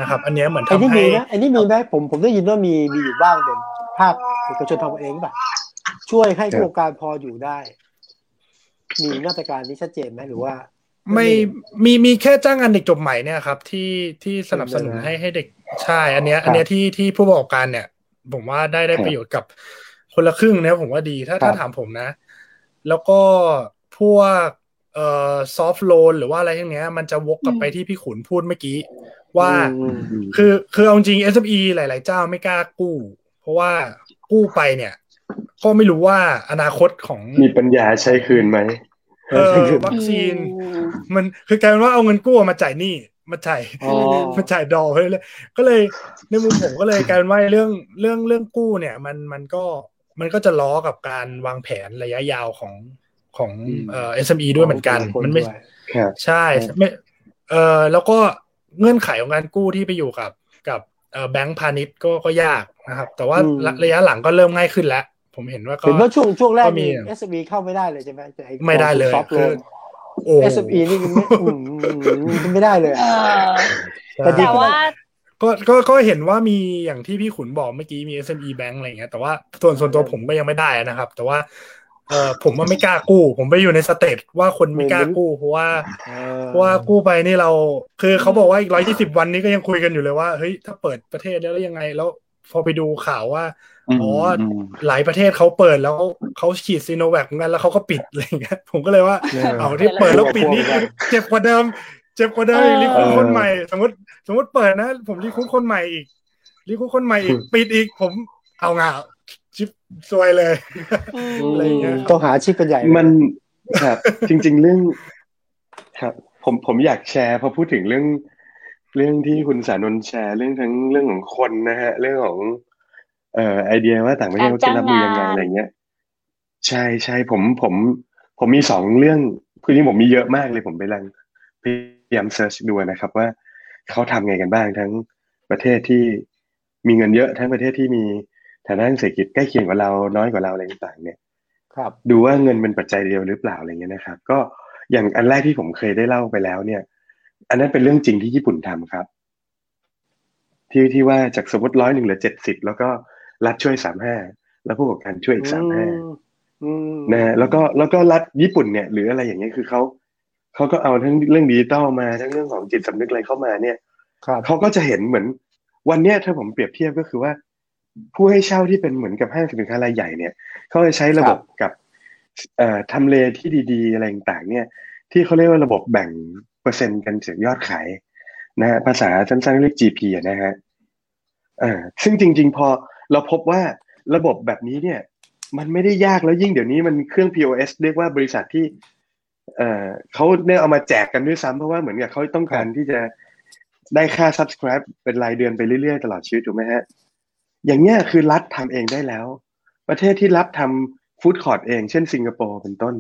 นะครับ อันเนี้ยเหมือนไอ้ทำนี่ให้มีนะไอ้นี่มีไหมผมผมได้ยินว่ามีมีอยู่บ้างเป็นภาคเอกชนทำเองแบบช่วยให้ผู้ประกอบการพออยู่ได้ มีมาตรการนี้ชัดเจนไหมหรือว่า ไม่มีมีแค่จ้างงานเด็กจบใหม่เนี่ยครับ ที่ที่สนับสนุนใช่ไหมให้ให้เด็กใช่ อันเนี้ยครับอันเนี้ยที่ที่ผู้ประกอบการเนี่ย ผมว่าได้ได้ครับประโยชน์กับคนละครึ่งเนี่ยผมว่าดีถ้าครับถ้าถามผมนะ แล้วก็พวกเอ่อซอฟท์โลนหรือว่าอะไรอย่างเงี้ย มันจะวกกลับไปที่พี่ขุนพูดเมื่อกี้ ว่าอืมอืมคือคือเอาจริง SME หลาย ๆ เจ้าไม่กล้ากู้ เพราะว่ากู้ไปเนี่ย ก็ไม่รู้ว่าอนาคตของมีปัญญาใช้คืนไหม เออวัคซีนอืมมันคือกลายเป็นว่าเอาเงินกู้มาจ่ายหนี้มาจ่ายอ๋อมาจ่ายดอกไปเลยก็เลยในมุมผมก็เลยกลายเป็นว่าเรื่องเรื่องเรื่องกู้เนี่ย มันมันก็มันก็จะล้อกับการวางแผนระยะยาวของของเอ่อ SME ด้วยเหมือนกันของคมันไม่ด้วยครับใช่ไม่เออแล้วก็เงื่อนไขของการกู้ที่ไปอยู่กับกับเอ่อแบงก์พาณิชย์ก็ก็ยากนะครับ แต่ว่าอืมระระยะหลังก็เริ่มง่ายขึ้นแล้ว ผมเห็นว่าก็เห็นว่าช่วงช่วงแรกก็มีนี่ SME เข้าไม่ได้เลยใช่ไหมแต่อ้ไม่ได้เลยซอฟต์โลคือนโอ้ SME นี่ไม่อืมไม่ได้เลยเออะอแต่ดีแต่ว่าก็ก็ก็เห็นว่ามีอย่างที่พี่ขุนบอกเมื่อกี้มี SME Bank อะไรอย่างเงี้ยแต่ว่าส่วนส่วนตัวผมก็ยังไม่ได้นะครับ แต่ว่าเออผมว่าไม่กล้ากู้ ผมไปอยู่ในสเตจว่าคนไม่กล้ากู้เพราะว่าเออเพราะว่ากู้ไปนี่เรา คือเขาบอกว่าอีกร้อยยี่สิบวันนี้ก็ยังคุยกันอยู่เลยว่าเฮ้ยถ้าเปิดประเทศแล้วแล้วยังไง แล้ว พอไปดูข่าวว่าอ๋ออมหลายประเทศเขาเปิดแล้วเขาฉีดซีโนแวคเหมือนกันแล้วเขาก็ปิดอะไรอย่างเงี้ยผมก็เลยว่าเออเอาที่เปิดแล้วปิดนี่เจ็บกว่าเดิม เจ็บกว่าเดิมอีกรีคูดคนใหม่ สมมติสมมติเปิดนะ ผมรีคูดคนใหม่อีกรีคูดคนใหม่อีกปิดอีกผมเอางาชิปซวยเลยอะไรอย่างเงี้ยครับต้องหาชิปกันใหญ่เลยมันครับจริง ๆ เรื่องครับผมผมอยากแชร์พอพูดถึงเรื่อง เรื่องที่คุณสานนท์แชร์เรื่องทั้งเรื่องของคนนะฮะ เรื่องของเอ่อไอเดียว่าต่างประเทศเขาจะรับมือยังไงอะไรเงี้ย ใช่ใช่ผมผม ผมมีสองเรื่องคือนี่ผมมีเยอะมากเลยผมไปลังพยายามเซิร์ชดูนะครับ ว่าเขาทำไงกันบ้างทั้งประเทศที่มีเงินเยอะทั้งประเทศที่มีฐานะทางเศรษฐกิจใกล้เคียงกว่าเราน้อยกว่าเราอะไรต่างๆเนี่ย ครับ ดูว่าเงินเป็นปัจจัยเดียวหรือเปล่าอะไรเงี้ยนะครับ ก็อย่างอันแรกที่ผมเคยได้เล่าไปแล้วเนี่ย อันนั้นเป็นเรื่องจริงที่ญี่ปุ่นทำครับ ที่ที่ว่าจากสมมติร้อยหนึ่งเหลือเจ็ดสิบแล้วก็รัฐช่วยสามห้าแล้วผู้ประกอบการช่วยอีกสามห้าอืมนะฮะแล้วก็แล้วก็รัฐญี่ปุ่นเนี่ย หรืออะไรอย่างเงี้ยคือเขาเขาก็เอาทั้งเรื่องดิจิตอลมาทั้งเรื่องของจิตสำนึกอะไรเข้ามาเนี่ยครับเขาก็จะเห็นเหมือน วันเนี้ยถ้าผมเปรียบเทียบก็คือว่า ผู้ให้เช่าที่เป็นเหมือนกับห้างสินค้ารายใหญ่เนี่ยเขาจะใช้ระบบกับเอ่อทำเลที่ดี ๆ อะไรต่างๆเนี่ย ที่เขาเรียกว่าระบบแบ่ง เปอร์เซ็นต์กันจากยอดขายนะฮะภาษาสั้นๆเรียก GP นะฮะอ่าซึ่งจริง ๆ พอเราพบว่าระบบแบบนี้เนี่ย มันไม่ได้ยากแล้วยิ่งเดี๋ยวนี้มันเครื่อง POS เรียกว่าบริษัทที่ เอ่อเขาเนี่ยเอามาแจกกันด้วยซ้ำเพราะว่าเหมือนกับเขาต้องการที่จะได้ค่า subscribe เป็นรายเดือนไปเรื่อยๆ ตลอดชีวิตถูกไหมฮะ อย่างเงี้ยคือรัฐทำเองได้แล้ว ประเทศที่รับทำฟู้ดคอร์ทเอง เช่นสิงคโปร์เป็นต้น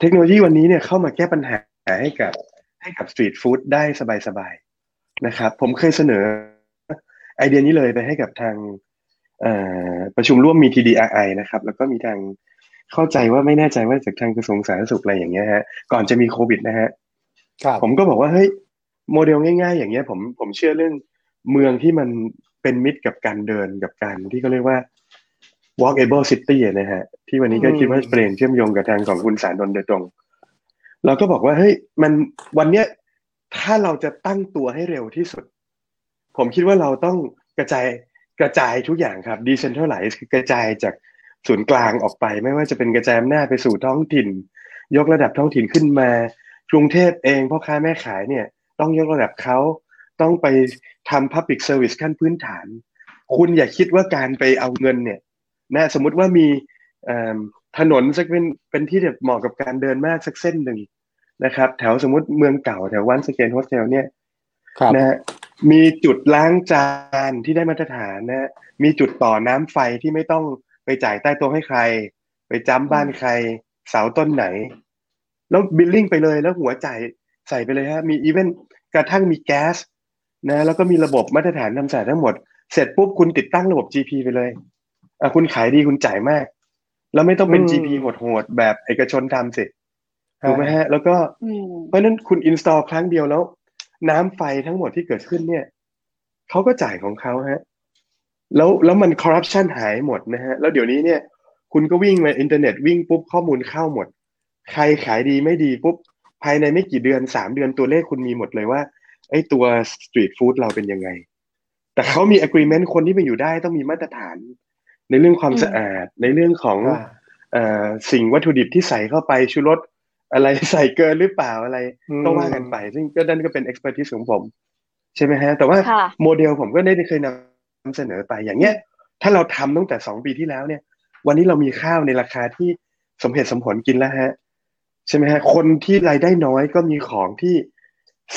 เทคโนโลยีวันนี้เนี่ยเข้ามาแก้ปัญหา ให้กับให้กับสตรีทฟู้ดได้สบายๆนะครับ ผมเคยเสนอไอเดียนี้เลยไปให้กับทางประชุมร่วมมี TDRI นะครับ แล้วก็มีทางเข้าใจว่าไม่แน่ใจว่าจากทางกระทรวงสาธารณสุขอะไรอย่างเงี้ยฮะก่อนจะมีโควิดนะฮะผมก็บอกว่าเฮ้ยโมเดลง่าย ๆ อย่างเงี้ยผมผมเชื่อเรื่องเมืองที่มันเป็นมิตรกับการเดินกับการที่เขาเรียกว่า walkable city นะฮะที่วันนี้ก็คิดว่าเปลี่ยนเชื่อมโยงกับทางของคุณสารดนโดยตรง เราก็บอกว่าเฮ้ยมันวันเนี้ยถ้าเราจะตั้งตัวให้เร็วที่สุด ผมคิดว่าเราต้องกระจายกระจายทุกอย่างครับ decentralize คือกระจายจากศูนย์กลางออกไป ไม่ว่าจะเป็นกระจายอำนาจไปสู่ท้องถิ่น ยกระดับท้องถิ่นขึ้นมากรุงเทพเองพ่อค้าแม่ขายเนี่ย ต้องยกระดับเขาต้องไปทำ Public Service ขั้นพื้นฐาน คุณอย่าคิดว่าการไปเอาเงินเนี่ยนะสมมติว่ามีถนนสักเป็นเป็นที่แบบเหมาะกับการเดินมากสักเส้นหนึ่ง นะครับ แถวสมมติเมืองเก่าแถว Once Again Hostel เนี่ยนะมีจุดล้างจานที่ได้มาตรฐานนะมีจุดต่อน้ำไฟที่ไม่ต้องไปจ่ายใต้โต๊ะให้ใคร ไปจ้ำบ้านใคร เสาต้นไหน แล้ว billing ไปเลยแล้วหัวจ่ายใส่ไปเลยฮะ มีอีเวนต์กระทั่งมีแก๊สนะแล้วก็มีระบบมาตรฐานนำสายทั้งหมด เสร็จปุ๊บคุณติดตั้งระบบ GP ไปเลยอะคุณขายดีคุณจ่ายมาก แล้วไม่ต้องเป็น GP โหดๆแบบเอกชนทำสิ ถูกไหมฮะ แล้วก็เพราะนั้นคุณ install ครั้งเดียวแล้ว น้ำไฟทั้งหมดที่เกิดขึ้นเนี่ยเขาก็จ่ายของเขาฮะ แล้วแล้วมันคอร์รัปชันหายหมดนะฮะ แล้วเดี๋ยวนี้เนี่ย คุณก็วิ่งมาอินเทอร์เน็ตวิ่งปุ๊บข้อมูลเข้าหมด ใครขายดีไม่ดีปุ๊บ ภายในไม่กี่เดือนสามเดือนตัวเลขคุณมีหมดเลยว่า ไอ้ตัวสตรีทฟู้ดเราเป็นยังไง แต่เขามี agreement คนที่ไปอยู่ได้ต้องมีมาตรฐาน ในเรื่องความสะอาดในเรื่องของอสิ่งวัตถุดิบที่ใส่เข้าไปชูรส อะไรใส่เกินหรือเปล่าอะไรก็ว่ากันไป ซึ่งก็นั่นก็เป็น expertise ของผม ใช่ไหมฮะ แต่ว่าโมเดลผมก็ได้เคยนำเสนอไปอย่างเงี้ย ถ้าเราทำตั้งแต่สองปีที่แล้วเนี่ย วันนี้เรามีข้าวในราคาที่สมเหตุสมผลกินแล้วฮะใช่ไหมฮะคนที่รายได้น้อยก็มีของที่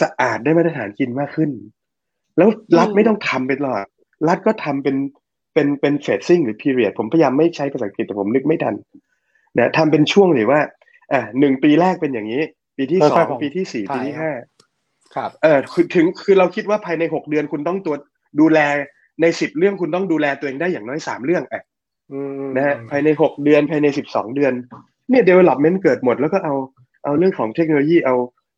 สะอาดได้มาตรฐานกินมากขึ้น แล้วรัฐไม่ต้องทำไปตลอดรัฐก็ทำเป็นเป็นเป็นเฟสซิ่งหรือพีเรียดผมพยายามไม่ใช้ภาษาอังกฤษแต่ผมนึกไม่ทันนะทำเป็นช่วงเลยว่า อ่าหนึ่งปีแรกเป็นอย่างนี้ ปีที่สองปีที่สี่ปีที่ห้าครับเออคือถึงคือเราคิดว่าภายในหกเดือนคุณต้องตัวดูแลในสิบเรื่องคุณต้องดูแลตัวเองได้อย่างน้อยสามเรื่องอะนะฮะภายในหกเดือนภายในสิบสองเดือน เนี่ย development เกิดหมดแล้วก็เอาเอาเรื่องของเทคโนโลยีเอา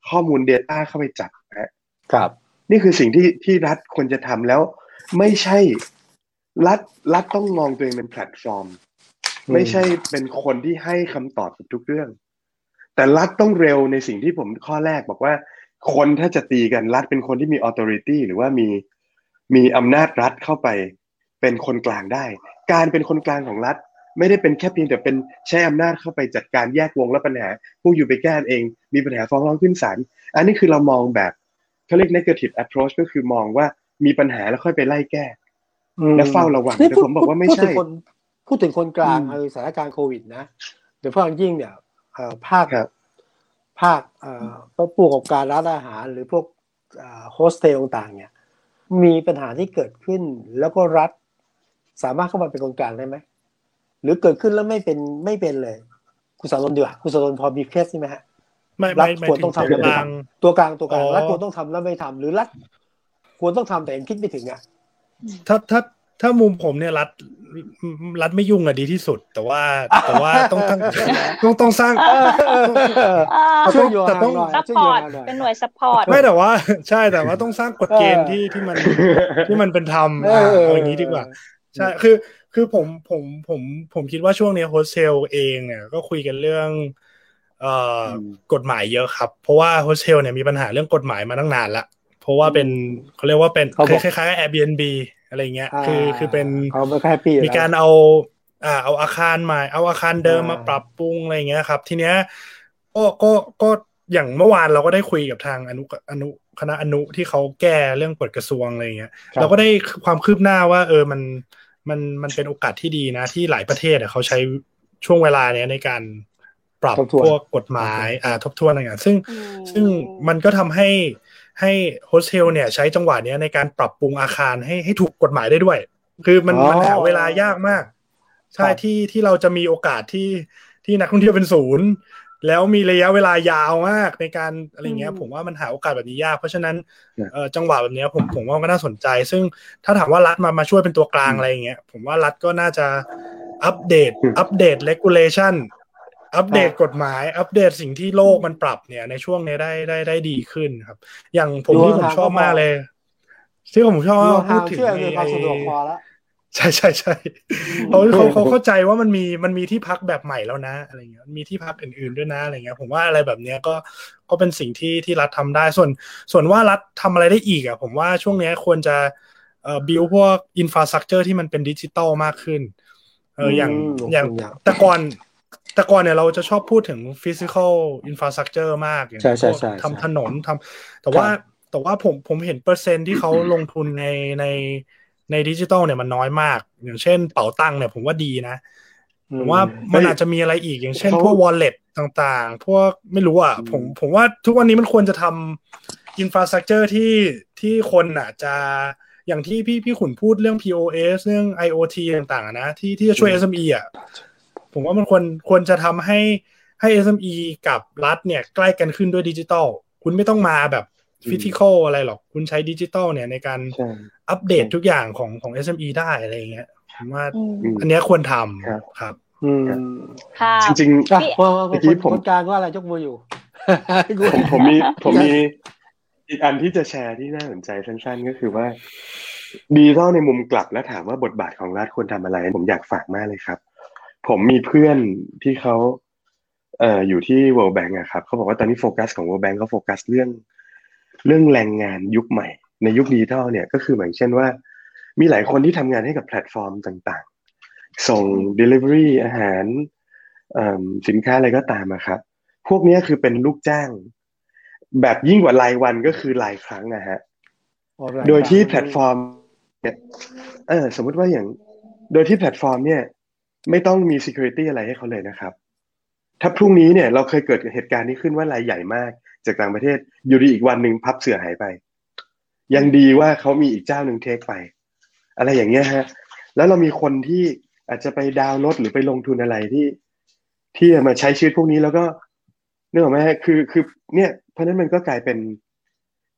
ข้อมูล Data เข้าไปจับนะครับ นี่คือสิ่งที่ที่รัฐควรจะทำแล้ว ไม่ใช่ รัฐรัฐต้องมองตัวเองเป็นแพลตฟอร์ม ไม่ใช่เป็นคนที่ให้คำตอบกับทุกเรื่อง แต่รัฐต้องเร็วในสิ่งที่ผมข้อแรกบอกว่า คนถ้าจะตีกันรัฐเป็นคนที่มีออ t h o r i t y หรือว่ามีมีอำนาจรัฐเข้าไปเป็นคนกลางได้ การเป็นคนกลางของรัฐ ไม่ได้เป็นแค่เพียงแต่เป็นใช้อำนาจเข้าไปจัดการแยกวงและปัญหา ผู้อยู่ไปแก้เอง มีปัญหาฟ้องร้องขึ้นศาลอันนี้คือเรามองแบบเขาเรียก negative approach ก็คือมองว่ามีปัญหาแล้วค่อยไปไล่แก้ และเฝ้าระวังแต่ผมบอกว่าไม่ใช่พูดถึงคนกลางในสถานการณ์โควิดนะโดยเฉพาะยิ่งเนี่ย ภาคภาคผู้ประกอบการร้านอาหารหรือพวกโฮสเทลต่างๆเนี่ยมีปัญหาที่เกิดขึ้นแล้วก็รัฐสามารถเข้ามาเป็นคนกลางได้ไหมหรือเกิดขึ้นแล้วไม่เป็นไม่เป็นเลย คุณสารนเดียวคุณสารนพอมีเคสใช่ไหมฮะไม่ไม่ควรต้องทำตัวกลางตัวกลางตัวกลางรัฐควรต้องทำแล้วไม่ทำหรือรัฐควรต้องทำแต่ยังคิดไม่ถึงอะถ้าถ้า ถ้ามุมผมเนี่ยรัฐรัฐไม่ยุ่งอะดีที่สุด แต่ว่าแต่ว่าต้องต้องต้องต้องสร้างช่วยแต่ต้อง supportเป็นหน่วย support ไม่แต่ว่า ใช่แต่ว่าต้องสร้างกฎเกณฑ์ที่ที่มันที่มันเป็นธรรมเอาอย่างนี้ดีกว่า ใช่คือคือผมผมผมผมคิดว่าช่วงนี้โฮสเทลเองเนี่ยก็คุยกันเรื่องเอ่อกฎหมายเยอะครับ เพราะว่าโฮสเทลเนี่ยมีปัญหาเรื่องกฎหมายมาตั้งนานละเพราะว่าเป็นเขาเรียกว่าเป็นคล้ายๆกับ Airbnb อะไรเงี้ย คือคือเป็นมีการเอา อ่า เอาอาคารใหม่เอาอาคารเดิมมาปรับปรุงอะไรเงี้ยครับ ทีเนี้ยก็ก็ก็อย่างเมื่อวานเราก็ได้คุยกับทางอนุอนุคณะอนุที่เขาแก้เรื่องกฎกระทรวงอะไรเงี้ยครับเราก็ได้ความคืบหน้าว่า เออมันมันมันเป็นโอกาสที่ดีนะ ที่หลายประเทศอะเขาใช้ช่วงเวลาเนี้ยในการปรับทบทวนพวกกฎหมาย อ่า ทบทวนอะไรอย่างซึ่งอืมซึ่งมันก็ทำให้ ให้โฮสเทลเนี่ยใช้จังหวะเนี้ยในการปรับปรุงอาคารให้ให้ถูกกฎหมายได้ด้วย คือมันอ๋อมันหาเวลายากมาก ใช่ครับที่ที่เราจะมีโอกาสที่ที่นักท่องเที่ยวเป็นศูนย์ แล้วมีระยะเวลายาวมากในการอะไรเงี้ยอืมผมว่ามันหาโอกาสแบบนี้ยาก เพราะฉะนั้นเนี่ยเอ่อจังหวะแบบเนี้ยผมผมว่าก็น่าสนใจ ซึ่งถ้าถามว่ารัฐมามาช่วยเป็นตัวกลางอะไรอย่างเงี้ยผมว่ารัฐก็น่าจะอัปเดตอืมอัปเดต regulation อัปเดตกฎหมาย อัปเดตสิ่งที่โลกมันปรับเนี่ย ในช่วงนี้ได้ได้ได้ดีขึ้นครับ อย่างผมดูที่ผมห่างๆชอบก็พอมากเลยที่ผมชอบดูมากพูห่าดงถึงเชื่อมีความไอ้สะดวกพอแล้วใช่ใช่ใช่เขาเขาเขาเข้าใจว่ามันมีมันมีที่พักแบบใหม่แล้วนะอะไรเงี้ยมีที่พักอื่นๆด้วยนะอะไรเงี้ย ผมว่าอะไรแบบเนี้ยก็ก็เป็นสิ่งที่ที่รัฐทำได้ส่วน ส่วนว่ารัฐทำอะไรได้อีกอะ ผมว่าช่วงเนี้ยควรจะเอ่อบิวพวกอินฟราสตรักเจอร์ที่มันเป็นดิจิตอลมากขึ้นเอออย่างอืมอย่างอย่างแต่ก่อน แต่ก่อนเนี่ยเราจะชอบพูดถึง physical infrastructure มากอย่างใช่ใช่พวกใช่ใช่ทำถนนทำแต่ว่าครับแต่ว่าผมผมเห็นเปอร์เซ็นต์ที่เขาลงทุนในในในดิจิตอลเนี่ยมันน้อยมาก อย่างเช่นเป๋าตังค์เนี่ยผมว่าดีนะผมว่ามันอาจจะมีอะไรอีกอย่างเช่นเขาพวก wallet ต่างๆ พวกไม่รู้อะอืมผมผมว่าทุกวันนี้มันควรจะทำ infrastructure ที่ที่คนอะจะอย่างที่พี่พี่ขุนพูดเรื่อง POS เรื่อง IoT ต่างๆอะนะที่ที่จะช่วย SME อะ ผมว่ามันควรควรจะทำให้ให้ SME กับรัฐเนี่ยใกล้กันขึ้นด้วยดิจิตอลคุณไม่ต้องมาแบบ physical อะไรหรอก คุณใช้ดิจิตอลเนี่ยในการใช่อัปเดตทุกอย่างของของ SME ได้อะไรอย่างเงี้ยผมว่าอืมอืมอันเนี้ยควรทำครับครับอืมค่ะจริงอะพี่ว่าว่าเมื่อกี้คนผมคนกลางว่าอะไรยกมืออยู่ๆผมผมมีผมมีอีกอันที่จะแชร์ที่น่าสนใจสั้น ๆ ก็คือว่าดิจิทัลในมุมกลับแล้วถามว่าบทบาทของรัฐควรทำอะไร ผมอยากฝากมากเลยครับ ผมมีเพื่อนที่เขาเอ่ออยู่ที่ World Bank อะครับเขาบอกว่าตอนนี้โฟกัสของ World Bank เขาโฟกัสเรื่อง เรื่องแรงงานยุคใหม่ ในยุคดิจิทัลเนี่ยก็คืออย่างเช่นว่า มีหลายคนที่ทำงานให้กับแพลตฟอร์มต่างๆ ส่ง Delivery อาหารเอิ่มสินค้าอะไรก็ตามอะครับ พวกเนี้ยคือเป็นลูกจ้าง แบบยิ่งกว่ารายวันก็คือรายครั้งนะฮะโดยที่แพลตฟอร์มเนี่ยเออสมมุติว่าอย่าง โดยที่แพลตฟอร์มเนี่ย ไม่ต้องมี security อะไรให้เขาเลยนะครับ ถ้าพรุ่งนี้เนี่ยเราเคยเกิดเหตุการณ์นี้ขึ้นว่ารายใหญ่มาก จากต่างประเทศอยู่ดีอีกวันหนึ่งพับเสื่อหายไป ยังดีว่าเขามีอีกเจ้าหนึ่ง take ไป อะไรอย่างเงี้ยฮะ แล้วเรามีคนที่อาจจะไปดาวน์รถหรือไปลงทุนอะไรที่ ที่มาใช้ชีวิตพวกนี้แล้วก็นึกออกไหมฮะคือคือเนี่ยเพราะฉะนั้นมันก็กลายเป็น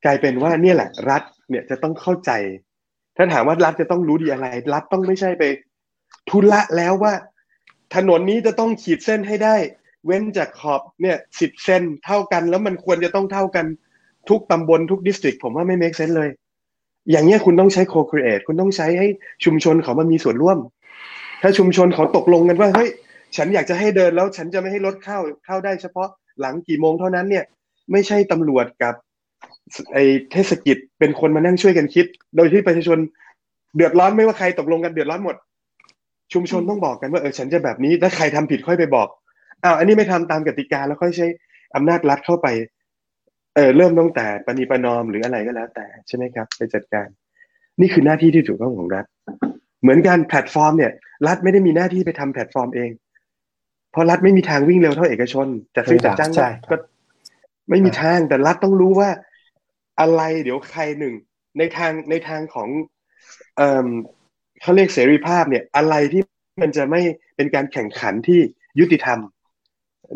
กลายเป็นว่าเนี่ยแหละรัฐเนี่ยจะต้องเข้าใจ ถ้าถามว่ารัฐจะต้องรู้ดีอะไร รัฐต้องไม่ใช่ไป ทุละแล้วว่า ถนนนี้จะต้องขีดเส้นให้ได้ เว้นจากขอบเนี่ยสิบเซนเท่ากัน แล้วมันควรจะต้องเท่ากันทุกตำบลทุกดิสตริกผมว่าไม่ make sense เลย อย่างเงี้ยคุณต้องใช้ co-create คุณต้องใช้ให้ชุมชนเขามามีส่วนร่วม ถ้าชุมชนเขาตกลงกันว่าเฮ้ยฉันอยากจะให้เดินแล้วฉันจะไม่ให้รถเข้าเข้าได้เฉพาะหลังกี่โมงเท่านั้นเนี่ย ไม่ใช่ตำรวจกับไอเทศกิจเป็นคนมานั่งช่วยกันคิด โดยที่ประชาชนเดือดร้อนไม่ว่าใครตกลงกันเดือดร้อนหมด ชุมชนต้องบอกกันว่าเออฉันจะแบบนี้ถ้าใครทำผิดค่อยไปบอกอ้าวอันนี้ไม่ทำตามกติกาแล้วค่อยใช้อำนาจรัฐเข้าไป เออเริ่มตั้งแต่ประนีประนอมหรืออะไรก็แล้ว แต่ใช่ไหมครับ ไปจัดการ นี่คือหน้าที่ที่ถูกต้องของรัฐ เหมือนกันแพลตฟอร์มเนี่ย รัฐไม่ได้มีหน้าที่ไปทำแพลตฟอร์มเอง เพราะรัฐไม่มีทางวิ่งเร็วเท่าเอกชนจะซื้อจัดจ้างใช่ก็ไม่มีทางแต่รัฐต้องรู้ว่าอะไรเดี๋ยวใครหนึ่งในทางในทางของ เอ่อเขาเรียกเสรีภาพเนี่ยอะไรที่มันจะไม่เป็นการแข่งขันที่ยุติธรรม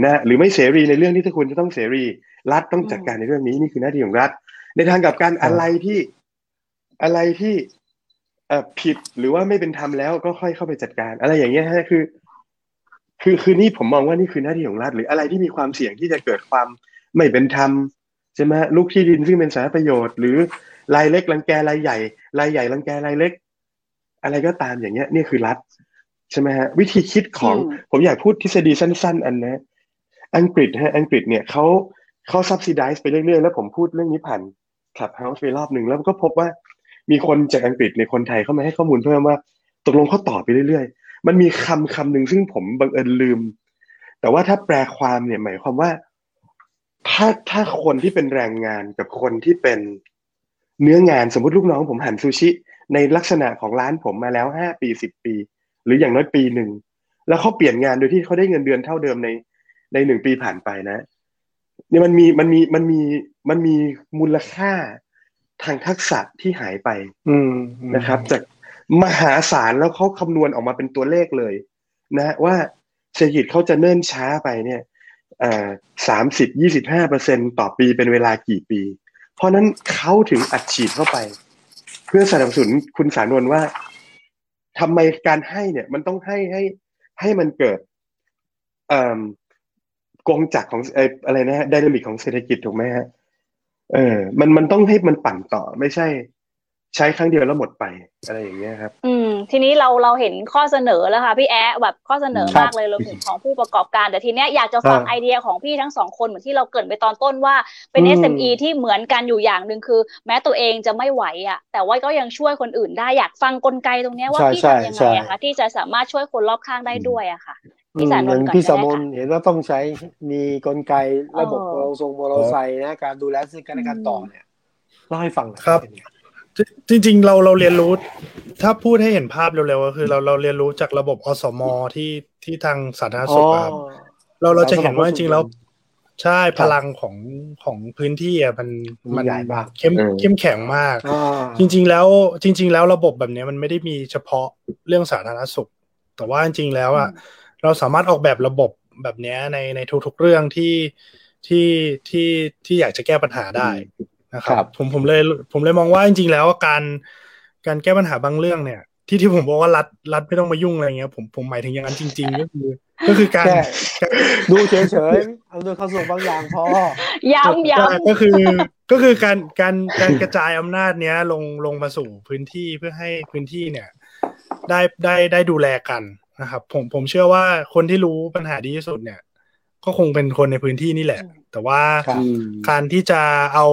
นะหรือไม่เสรีในเรื่องที่ทุกคนจะต้องเสรี รัฐต้องจัดการในเรื่องนี้นี่คือหน้าที่ของรัฐ ในทางกลับการอะไรที่อะไรที่เอ่อผิดหรือว่าไม่เป็นธรรมแล้วก็ค่อยเข้าไปจัดการ อะไรอย่างเงี้ยฮะคือ คือคือนี่ผมมองว่านี่คือหน้าที่ของรัฐ หรืออะไรที่มีความเสี่ยงที่จะเกิดความไม่เป็นธรรมใช่ไหมลูกที่ดินซึ่งเป็นสาธารณประโยชน์ หรือรายเล็กรังแกรายใหญ่รายใหญ่รังแกรายเล็ก อะไรก็ตามอย่างเงี้ยนี่คือรัฐใช่ไหมฮะวิธีคิดของอืมผมอยากพูดทฤษฎีสั้น ๆ อันนะอังกฤษฮะอังกฤษเนี่ยเขาเขา subsidize ไปเรื่อยๆแล้วผมพูดเรื่องนี้ผ่าน Clubhouse ไปรอบหนึ่งแล้วก็พบว่ามีคนจากอังกฤษในคนไทยเข้ามาให้ข้อมูลเพิ่มว่า ตกลงเขาต่อไปเรื่อยๆ มันมีคำคำหนึ่งซึ่งผมบังเอิญลืม แต่ว่าถ้าแปลความเนี่ยหมายความว่า ถ้าถ้าคนที่เป็นแรงงานกับคนที่เป็นเนื้องานสมมติลูกน้องผมหันซูชิ ในลักษณะของร้านผมมาแล้วห้าปีสิบปี หรืออย่างน้อยปีหนึ่ง แล้วเขาเปลี่ยนงานโดยที่เขาได้เงินเดือนเท่าเดิมในในหนึ่งปีผ่านไปนะเนี่ยมันมีมันมีมันมีมันมีมูลค่าทางทักษะที่หายไป อืมนะครับ จากมหาศาลแล้วเขาคำนวณออกมาเป็นตัวเลขเลย นะว่าเศรษฐกิจเขาจะเนิ่นช้าไปเนี่ยสามสิบยี่สิบห้าเปอร์เซ็นต่อปีเป็นเวลากี่ปี เพราะนั้นเขาถึงอัดฉีดเข้าไป เพื่อสนับสนุนคุณสารนวลว่าทำไมการให้เนี่ย มันต้องให้ให้ให้มันเกิดกงจักรของอะไรนะฮะไดนามิกของเศรษฐกิจถูกไหมฮะเออ มันมันต้องให้มันปั่นต่อไม่ใช่ ใช้ครั้งเดียวแล้วหมดไปอะไรอย่างเงี้ยครับ อืม ทีนี้เราเราเห็นข้อเสนอแล้วค่ะพี่แอะแบบข้อเสนอมากเลยเราถึงของผู้ประกอบการ แต่ทีเนี้ยอยากจะฟังไอเดียของพี่ทั้งสองคนเหมือนที่เราเกิดไปตอนต้นว่าเป็น SME ที่เหมือนกันอยู่อย่างหนึ่งคือ แม้ตัวเองจะไม่ไหวอะ แต่ว่าก็ยังช่วยคนอื่นได้อยากฟังกลไกตรงเนี้ยว่าพี่ทำยังไงอะคะที่จะสามารถช่วยคนรอบข้างได้ด้วยอะค่ะพี่สานนท์ก่อนพี่สามนเห็นว่าต้องใช้มีกลไกระบบโมโลทรงโมโลไซนะการดูแลซึ่งกันและกันต่อเนี่ยเล่าให้ฟังครับ จริง ๆ เราเราเรียนรู้ ถ้าพูดให้เห็นภาพเร็วๆก็คือ เราเราเรียนรู้จากระบบอสมที่ที่ทางสาธารณสุขครับเราเราจะเห็นว่าจริงๆแล้วใช่พลังของของพื้นที่อะมันมันเข้มเข้มแข็งมาก จริง ๆ แล้วจริง ๆ แล้วระบบแบบนี้มันไม่ได้มีเฉพาะเรื่องสาธารณสุข แต่ว่าจริง ๆ แล้วอะเราสามารถออกแบบระบบแบบนี้ในในทุกๆเรื่องที่ที่ที่ที่อยากจะแก้ปัญหาได้ นะครับผมผมเลยผมเลยมองว่าจริงๆแล้วการการแก้ปัญหาบางเรื่องเนี่ย ที่ที่ผมบอกว่ารัฐรัฐไม่ต้องมายุ่งอะไรเงี้ยผมผมหมายถึงอย่างนั้นจริง ๆ ก็คือ ก็คือการดูเฉยๆเอาดูเข้าส่งบางอย่างพอย้ำย้ำก็คือก็คือการการการกระจายอำนาจเนี้ยลงลงมาสู่พื้นที่เพื่อให้พื้นที่เนี่ย ได้ได้ได้ดูแลกันนะครับ ผมผมเชื่อว่าคนที่รู้ปัญหาดีที่สุดเนี่ย ก็คงเป็นคนในพื้นที่นี่แหละ แต่ว่าการที่จะเอา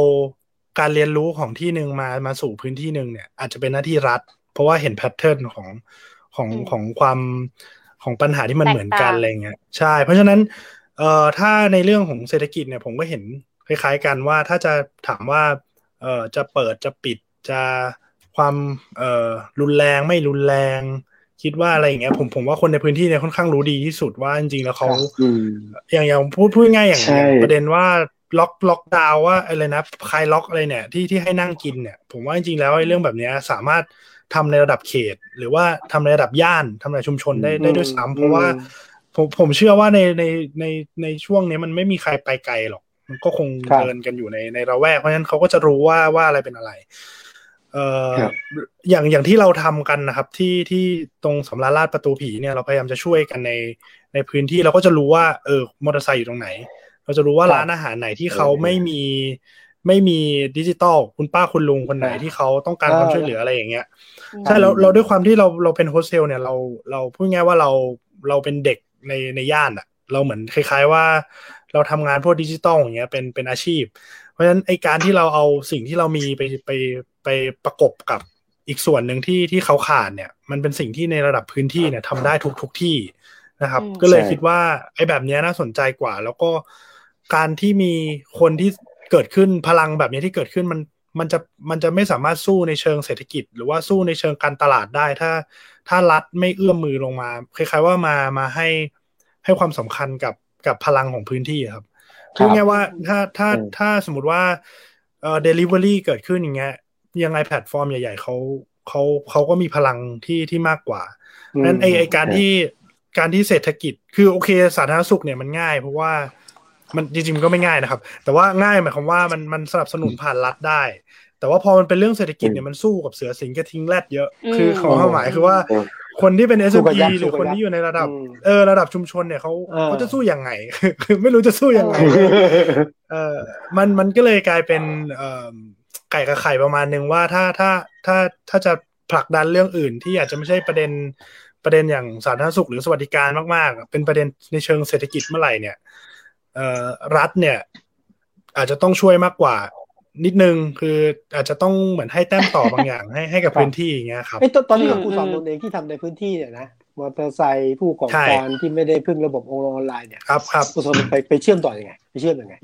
การเรียนรู้ของที่หนึ่งมามาสู่พื้นที่หนึ่งเนี่ย อาจจะเป็นหน้าที่รัฐ เพราะว่าเห็นแพทเทิร์นของของของความของปัญหาที่มันเหมือนกันอะไรเงี้ยใช่ เพราะฉะนั้นเอ่อถ้าในเรื่องของเศรษฐกิจเนี่ยผมก็เห็นคล้ายๆกันว่าถ้าจะถามว่าเอ่อจะเปิดจะปิดจะความเอ่อรุนแรงไม่รุนแรง คิดว่าอะไรอย่างเงี้ยผมผมว่าคนในพื้นที่เนี่ยค่อนข้างรู้ดีที่สุดว่าจริงๆแล้วเขาอย่างอย่างพูดพูดง่ายอย่างประเด็นว่า ล็อกล็อกดาวว่าอะไรนะคลายล็อกอะไรเนี่ยที่ที่ให้นั่งกินเนี่ย ผมว่าจริงๆแล้วไอ้เรื่องแบบนี้สามารถทำในระดับเขต หรือว่าทำในระดับย่านทำในชุมชนได้ได้ด้วยซ้ำเพราะว่าผมผมเชื่อว่าในในในในช่วงนี้มันไม่มีใครไปไกลหรอก มันก็คงเดินกันอยู่ในในระแวก เพราะฉะนั้นเขาก็จะรู้ว่าว่าอะไรเป็นอะไรเอ่ออย่างอย่างที่เราทำกันนะครับ ที่ที่ตรงสำราญราชประตูผีเนี่ยเราพยายามจะช่วยกันในในพื้นที่เราก็จะรู้ว่าเออมอเตอร์ไซค์อยู่ตรงไหน เราจะรู้ว่าร้านอาหารไหนที่เขาไม่มีไม่มีดิจิตอลคุณป้าคุณลุงคนไหนที่เขาต้องการความช่วยเหลืออะไรอย่างเงี้ยใช่เราเราด้วยความที่เราเราเป็นโฮสเทลเนี่ยเราเราพูดง่ายว่าเราเราเป็นเด็กในในย่านอะเราเหมือนคล้ายๆว่าเราทำงานพวกดิจิตอลอย่างเงี้ยเป็นเป็นอาชีพ เพราะฉะนั้นไอ้การที่เราเอาสิ่งที่เรามีไปไปไปประกบกับอีกส่วนหนึ่งที่ที่เขาขาดเนี่ย มันเป็นสิ่งที่ในระดับพื้นที่เนี่ยทำได้ทุกทุกที่นะครับ ก็เลยคิดว่าไอ้แบบนี้น่าสนใจกว่า แล้วก็ การที่มีคนที่เกิดขึ้นพลังแบบนี้ที่เกิดขึ้นมันมันจะมันจะไม่สามารถสู้ในเชิงเศรษฐกิจ หรือว่าสู้ในเชิงการตลาดได้ ถ้าถ้ารัฐไม่เอื้อมมือลงมาคล้ายๆว่ามามาให้ให้ความสำคัญกับกับพลังของพื้นที่ครับคือไงว่าถ้าถ้าถ้าสมมติว่าเอ่อเดลิเวอรี่เกิดขึ้นอย่างเงี้ยยังไงแพลตฟอร์มใหญ่ๆเขาเขาเขาก็มีพลังที่ที่มากกว่านั้นไอไอการที่การที่เศรษฐกิจ คือโอเคสาธารณสุขเนี่ยมันง่าย เพราะว่า มันจริงๆก็ไม่ง่ายนะครับ แต่ว่าง่ายหมายความว่ามันมันสนับสนุนผ่านรัฐได้ แต่ว่าพอมันเป็นเรื่องเศรษฐกิจเนี่ยมันสู้กับเสือสิงกระทิงแรดเยอะ คือของหมายคือว่าคนที่เป็น s อ p หรือคนที่อยู่ในระดับเออระดับชุมชนเนี่ยเขาเขาจะสู้ยังไงคือไม่รู้จะสู้ยังไงเออมันมันก็เลยกลายเป็นเอ่อไก่กับไข่ประมาณหนึ่งว่าถ้าถ้าถ้าถ้าจะผลักดันเรื่องอื่นที่อาจจะไม่ใช่ประเด็นประเด็นอย่างสาธารณสุขหรือสวัสดิการมากๆ เป็นประเด็นในเชิงเศรษฐกิจเมื่อไหร่เนี่ย รัฐเนี่ย อาจจะต้องช่วยมากกว่านิดนึงคืออาจจะต้องเหมือนให้แต้มต่อบางอย่าง ให้ให้กับพื้นที่อย่างเงี้ยครับไอ้ตอนนี้กับครูสอนตนเองที่ทำในพื้นที่เนี่ยนะมอเตอร์ไซค์ผู้ประกอบการที่ไม่ได้พึ่งระบบออนไลน์เนี่ยครับครับผู้ชมไปไปเชื่อมต่อยังไงไปเชื่อมยังไง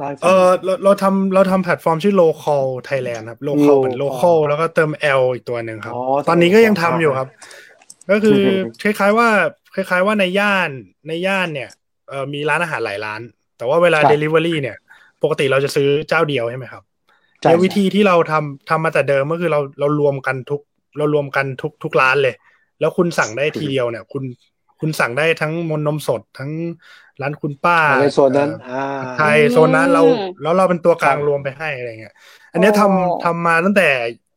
ล่าให้ฟังเออเราเราทำเราทำแพลตฟอร์มชื่อ local Thailand ครับ local เหมือน local แล้วก็เติม L อีกตัวหนึ่งครับอ๋อตอนนี้ก็ยังทำอยู่ครับ ก็คือคล้ายๆว่าคล้ายๆว่าในย่านในย่านเนี่ยเออ มีร้านอาหารหลายร้าน แต่ว่าเวลา Delivery เนี่ย ปกติเราจะซื้อเจ้าเดียวใช่ไหมครับใช่แล้ววิธีที่เราทำทำมาแต่เดิมก็คือเราเรารวมกันทุก เรารวมกันทุกทุกร้านเลย แล้วคุณสั่งได้ทีเดียวเนี่ย คุณคุณสั่งได้ทั้งมนนมสดทั้งร้านคุณป้าในโซนนั้นเอ่ออ่าใช่โซนนั้นเราแล้วเราเป็นตัวกลางครับรวมไปให้อะไรเงี้ย อันเนี้ยทำโอ้ทำมาตั้งแต่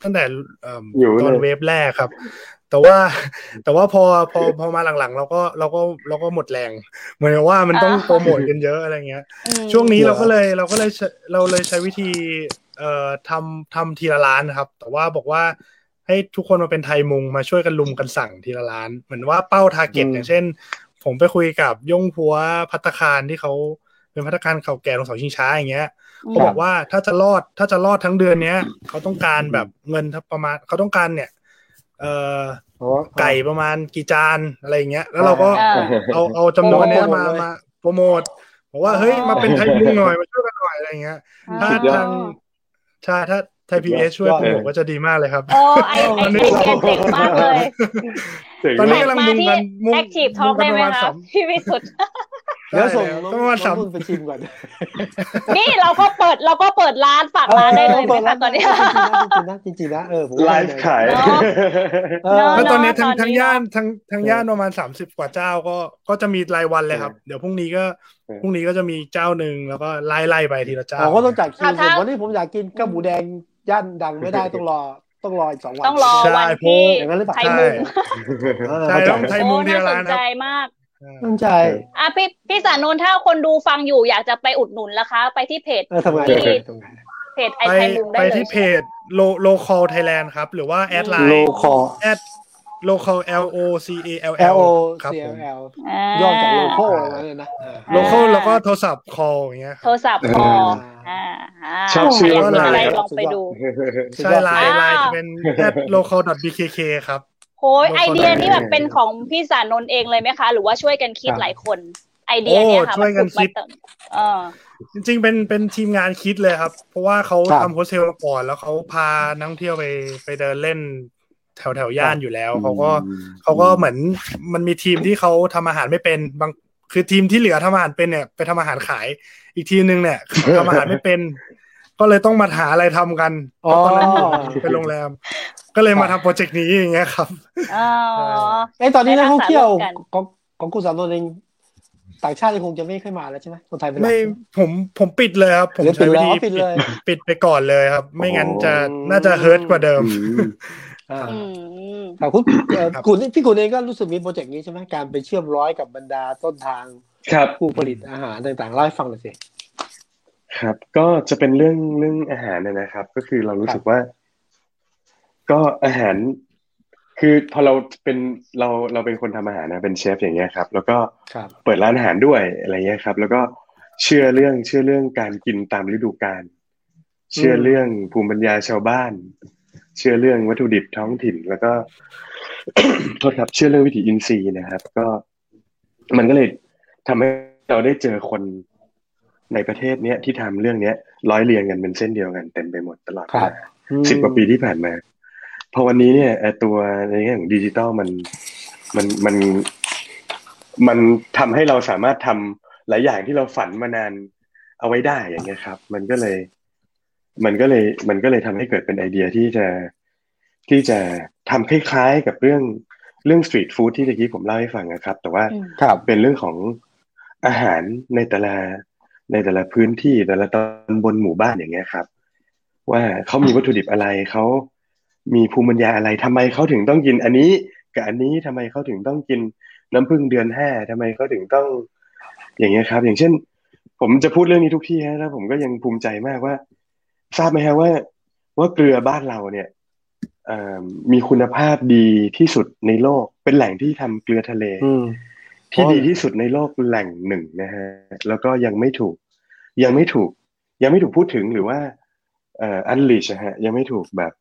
ตั้งแต่เอิ่มอยู่เลยตอน wave แรกครับ แต่ว่าแต่ว่าพอพอพอมาหลังๆ เราก็เราก็เราก็หมดแรงเหมือนกับว่ามันต้องอ่าโปรโมทกันเยอะอะไรเงี้ยอืมช่วงนี้เหรอเราก็เลยเราก็เลยใช้เราเลยใช้วิธีเอ่อทำทำทีละร้านนะครับ แต่ว่าบอกว่าให้ทุกคนมาเป็นไทยมุงมาช่วยกันรุมกันสั่งทีละร้าน เหมือนว่าเป้า target อย่างเช่น ผมไปคุยกับย่งพัวพัตตาคารที่เขาเป็นพัตตาคารเก่าแก่ตรงเสาชิงช้าอย่างเงี้ยเขาบอกว่าถ้าจะรอดถ้าจะรอดทั้งเดือนเนี้ยเขาต้องการแบบเงินประมาณเขาต้องการเนี่ย เอ่อโอ้ไก่ประมาณกี่จานอะไรอย่างเงี้ย แล้วเราก็อ่าเอาเอาจำนวนเนี้ยมาโปรโมทเลยมาโปรโมทบอกว่าเฮ้ยมาเป็นไทยมุงหน่อยมาช่วยกันหน่อยอะไรอย่างเงี้ยถ้าสุดยอดทางใช่ถ้าไทยพีบีเอสช่วยโปรโมทก็จะดีมากเลยครับโอ้ไอไอไอเดียเจ๋งมากเลยเจ๋งตอนนี้มากกำลังมุงกันมุงแอคทีฟทอ l k ได้ไหมมุงกันประมาณคะสามพี่วิสุทธ์ เดี๋ยวส่งใช่น้องต้องประมาณสามน้องนุ่นไปชิมก่อน นี่เราก็เปิดเราก็เปิดร้านฝากร้านได้เลยไหมคะตอนนี้จริงๆนะจริงๆนะเออผมไลว่าฟ์ขายเนอะเออเนอะแล้วตอนนี้ทั้งตอนนี้ทั้งย่านเนอะทั้งทั้งย่านประมาณสามสิบกว่าเจ้าก็ก็จะมีรายวันเลยครับ เดี๋ยวพรุ่งนี้ก็เออพรุ่งนี้ก็จะมีเจ้าหนึ่งแล้วก็ไล่ไล่ไปทีละเจ้าอ๋อก็ต้องจัดคิวถ้าผมวันนี้ผมอยากกินข้าวหมูแดงย่านดังไม่ได้ต้องรอต้องรออีกสองวันต้องรอใช่วันเพราะที่อย่างนั้นหรือเปล่าไทยมุงเออใช่เข้าใจต้องไทยโอ้มุงทีน่าละสร้านนคใจรับมาก ตั้งใจอะพี่พี่สานุนถ้าคนดูฟังอยู่อยากจะไปอุดหนุนล่ะคะ ไปที่เพจเออทำไงที่ตรงไหนเพจไอไปไทยมุงได้ไปเลยที่เพจโลโลคอลไทยแลนด์ครับ หรือว่าแอดไลโลน์คอแอดโลคอล L O C A L L L O ครับ C ผ L ม L อ่าย่อจากโลโก้อะไรเนี่ยนะเออโลคอลแล้วก็โทรศัพท์ call อย่างเงี้ยคโทรับรศัพท์คออ่าาชอบชื่อใครอยากมากอะไรเลยครับลองไปดู ใช่ไลน์อ่าไลน์จะเป็น at local bkk ครับ โอ้ยโลโก้ไอเดียนี่แบบเป็นของพี่สานนท์เองเลยไหมคะ หรือว่าช่วยกันคิดครับหลายคน ไอเดียเนี่ยค่ะโอ้ช่วยกันคิดมัผุมาเออจริง ๆ เป็นเป็นทีมงานคิดเลยครับ เพราะว่าเขาครับทำโฮสเทลมาก่อนแล้วเขาพานักท่องเที่ยวไปไปเดินเล่นแถวแถวย่านอยู่แล้วเขาก็เขาก็เหมือนมันมีทีมที่เขาทำอาหารไม่เป็นบางคือทีมที่เหลือทำอาหารเป็นเนี่ยไปทำอาหารขาย อีกทีมหนึ่งเนี่ยทำอาหารไม่เป็น ก็เลยต้องมาหาอะไรทำกันอ๋อตอนนั้นอยู่เป็นโรงแรม ก็เลยมาทำโปรเจกต์นี้อย่างเงี้ยครับอ๋อไอยตอนนี้นักท่องเที่ยวไปรักษาโรคกันของของคุณสามนนท์เองต่างชาติคงจะไม่ค่อยมาแล้วใช่ไหมคนไทยเป็นหลักไม่ผมผมปิดเลยครับ ผมหรือใช้วิธีปิดเลยปิดไปก่อนเลยครับ ไม่งั้นจะอ๋อน่าจะเฮิร์ตกว่าเดิมอ่าอืมแต่คุณเอ่อครับคุณพี่คุณเองก็รู้สึกมีโปรเจกต์นี้ใช่ไหมการไปเชื่อมร้อยกับบรรดาต้นทางครับผู้ผลิตอาหารต่างๆเล่าให้ฟังหน่อยสิ ครับก็จะเป็นเรื่องเรื่องอาหารนะนะครับ ก็คือเรารู้สึกว่า ก็อาหาร คือพอเราเป็นเราเราเป็นคนทำอาหารนะเป็นเชฟอย่างเงี้ยครับ แล้วก็ครับเปิดร้านอาหารด้วยอะไรเงี้ยครับ แล้วก็เชื่อเรื่องเชื่อเรื่องการกินตามฤดูกาลเชื่อเรื่องภูมิปัญญาชาวบ้าน เชื่อเรื่องวัตถุดิบท้องถิ่น แล้วก็โทษครับ เชื่อเรื่องวิถีอินทรีย์นะครับ ก็มันก็เลยทำให้เราได้เจอคน ในประเทศเนี้ยที่ทำเรื่องเนี้ย ร้อยเรียงกันเป็นเส้นเดียวกันเต็มไปหมดตลอดครับสิบกว่าปีที่ผ่านมาพอวันนี้เนี่ยไอ้ตัวในแง่ของดิจิตอลมันมันมันมันทำให้เราสามารถทำหลายอย่างที่เราฝันมานานเอาไว้ได้อย่างเงี้ยครับ มันก็เลย มันก็เลย มันก็เลยทำให้เกิดเป็นไอเดียที่จะที่จะทำคล้ายๆกับเรื่องเรื่องสตรีทฟู้ดที่ตะกี้ผมเล่าให้ฟังนะครับ แต่ว่าอืมครับเป็นเรื่องของอาหารในแต่ละ ในแต่ละพื้นที่แต่ละตำบลหมู่บ้านอย่างเงี้ยครับ ว่าเขามีวัตถุดิบอะไรเขามีภูมิปัญญาอะไรทำไมเขาถึงต้องกินอันนี้กับอันนี้ทำไมเขาถึงต้องกินน้ำผึ้งเดือนห้าทำไมเขาถึงต้อง อย่างเงี้ยครับ อย่างเช่น ผมจะพูดเรื่องนี้ทุกที่ฮะแล้วผมก็ยังภูมิใจมากว่า ทราบไหมฮะว่า ว่าเกลือบ้านเราเนี่ยมีคุณภาพดีที่สุดในโลก เป็นแหล่งที่ทำเกลือทะเลอื ที่ดีที่สุดในโลกแหล่งหนึ่งนะฮะแล้วก็ยังไม่ถูก ยังไม่ถูก ยังไม่ถูกพูดถึงหรือว่าเอ่ออันลิชฮะยังไม่ถูกแบบ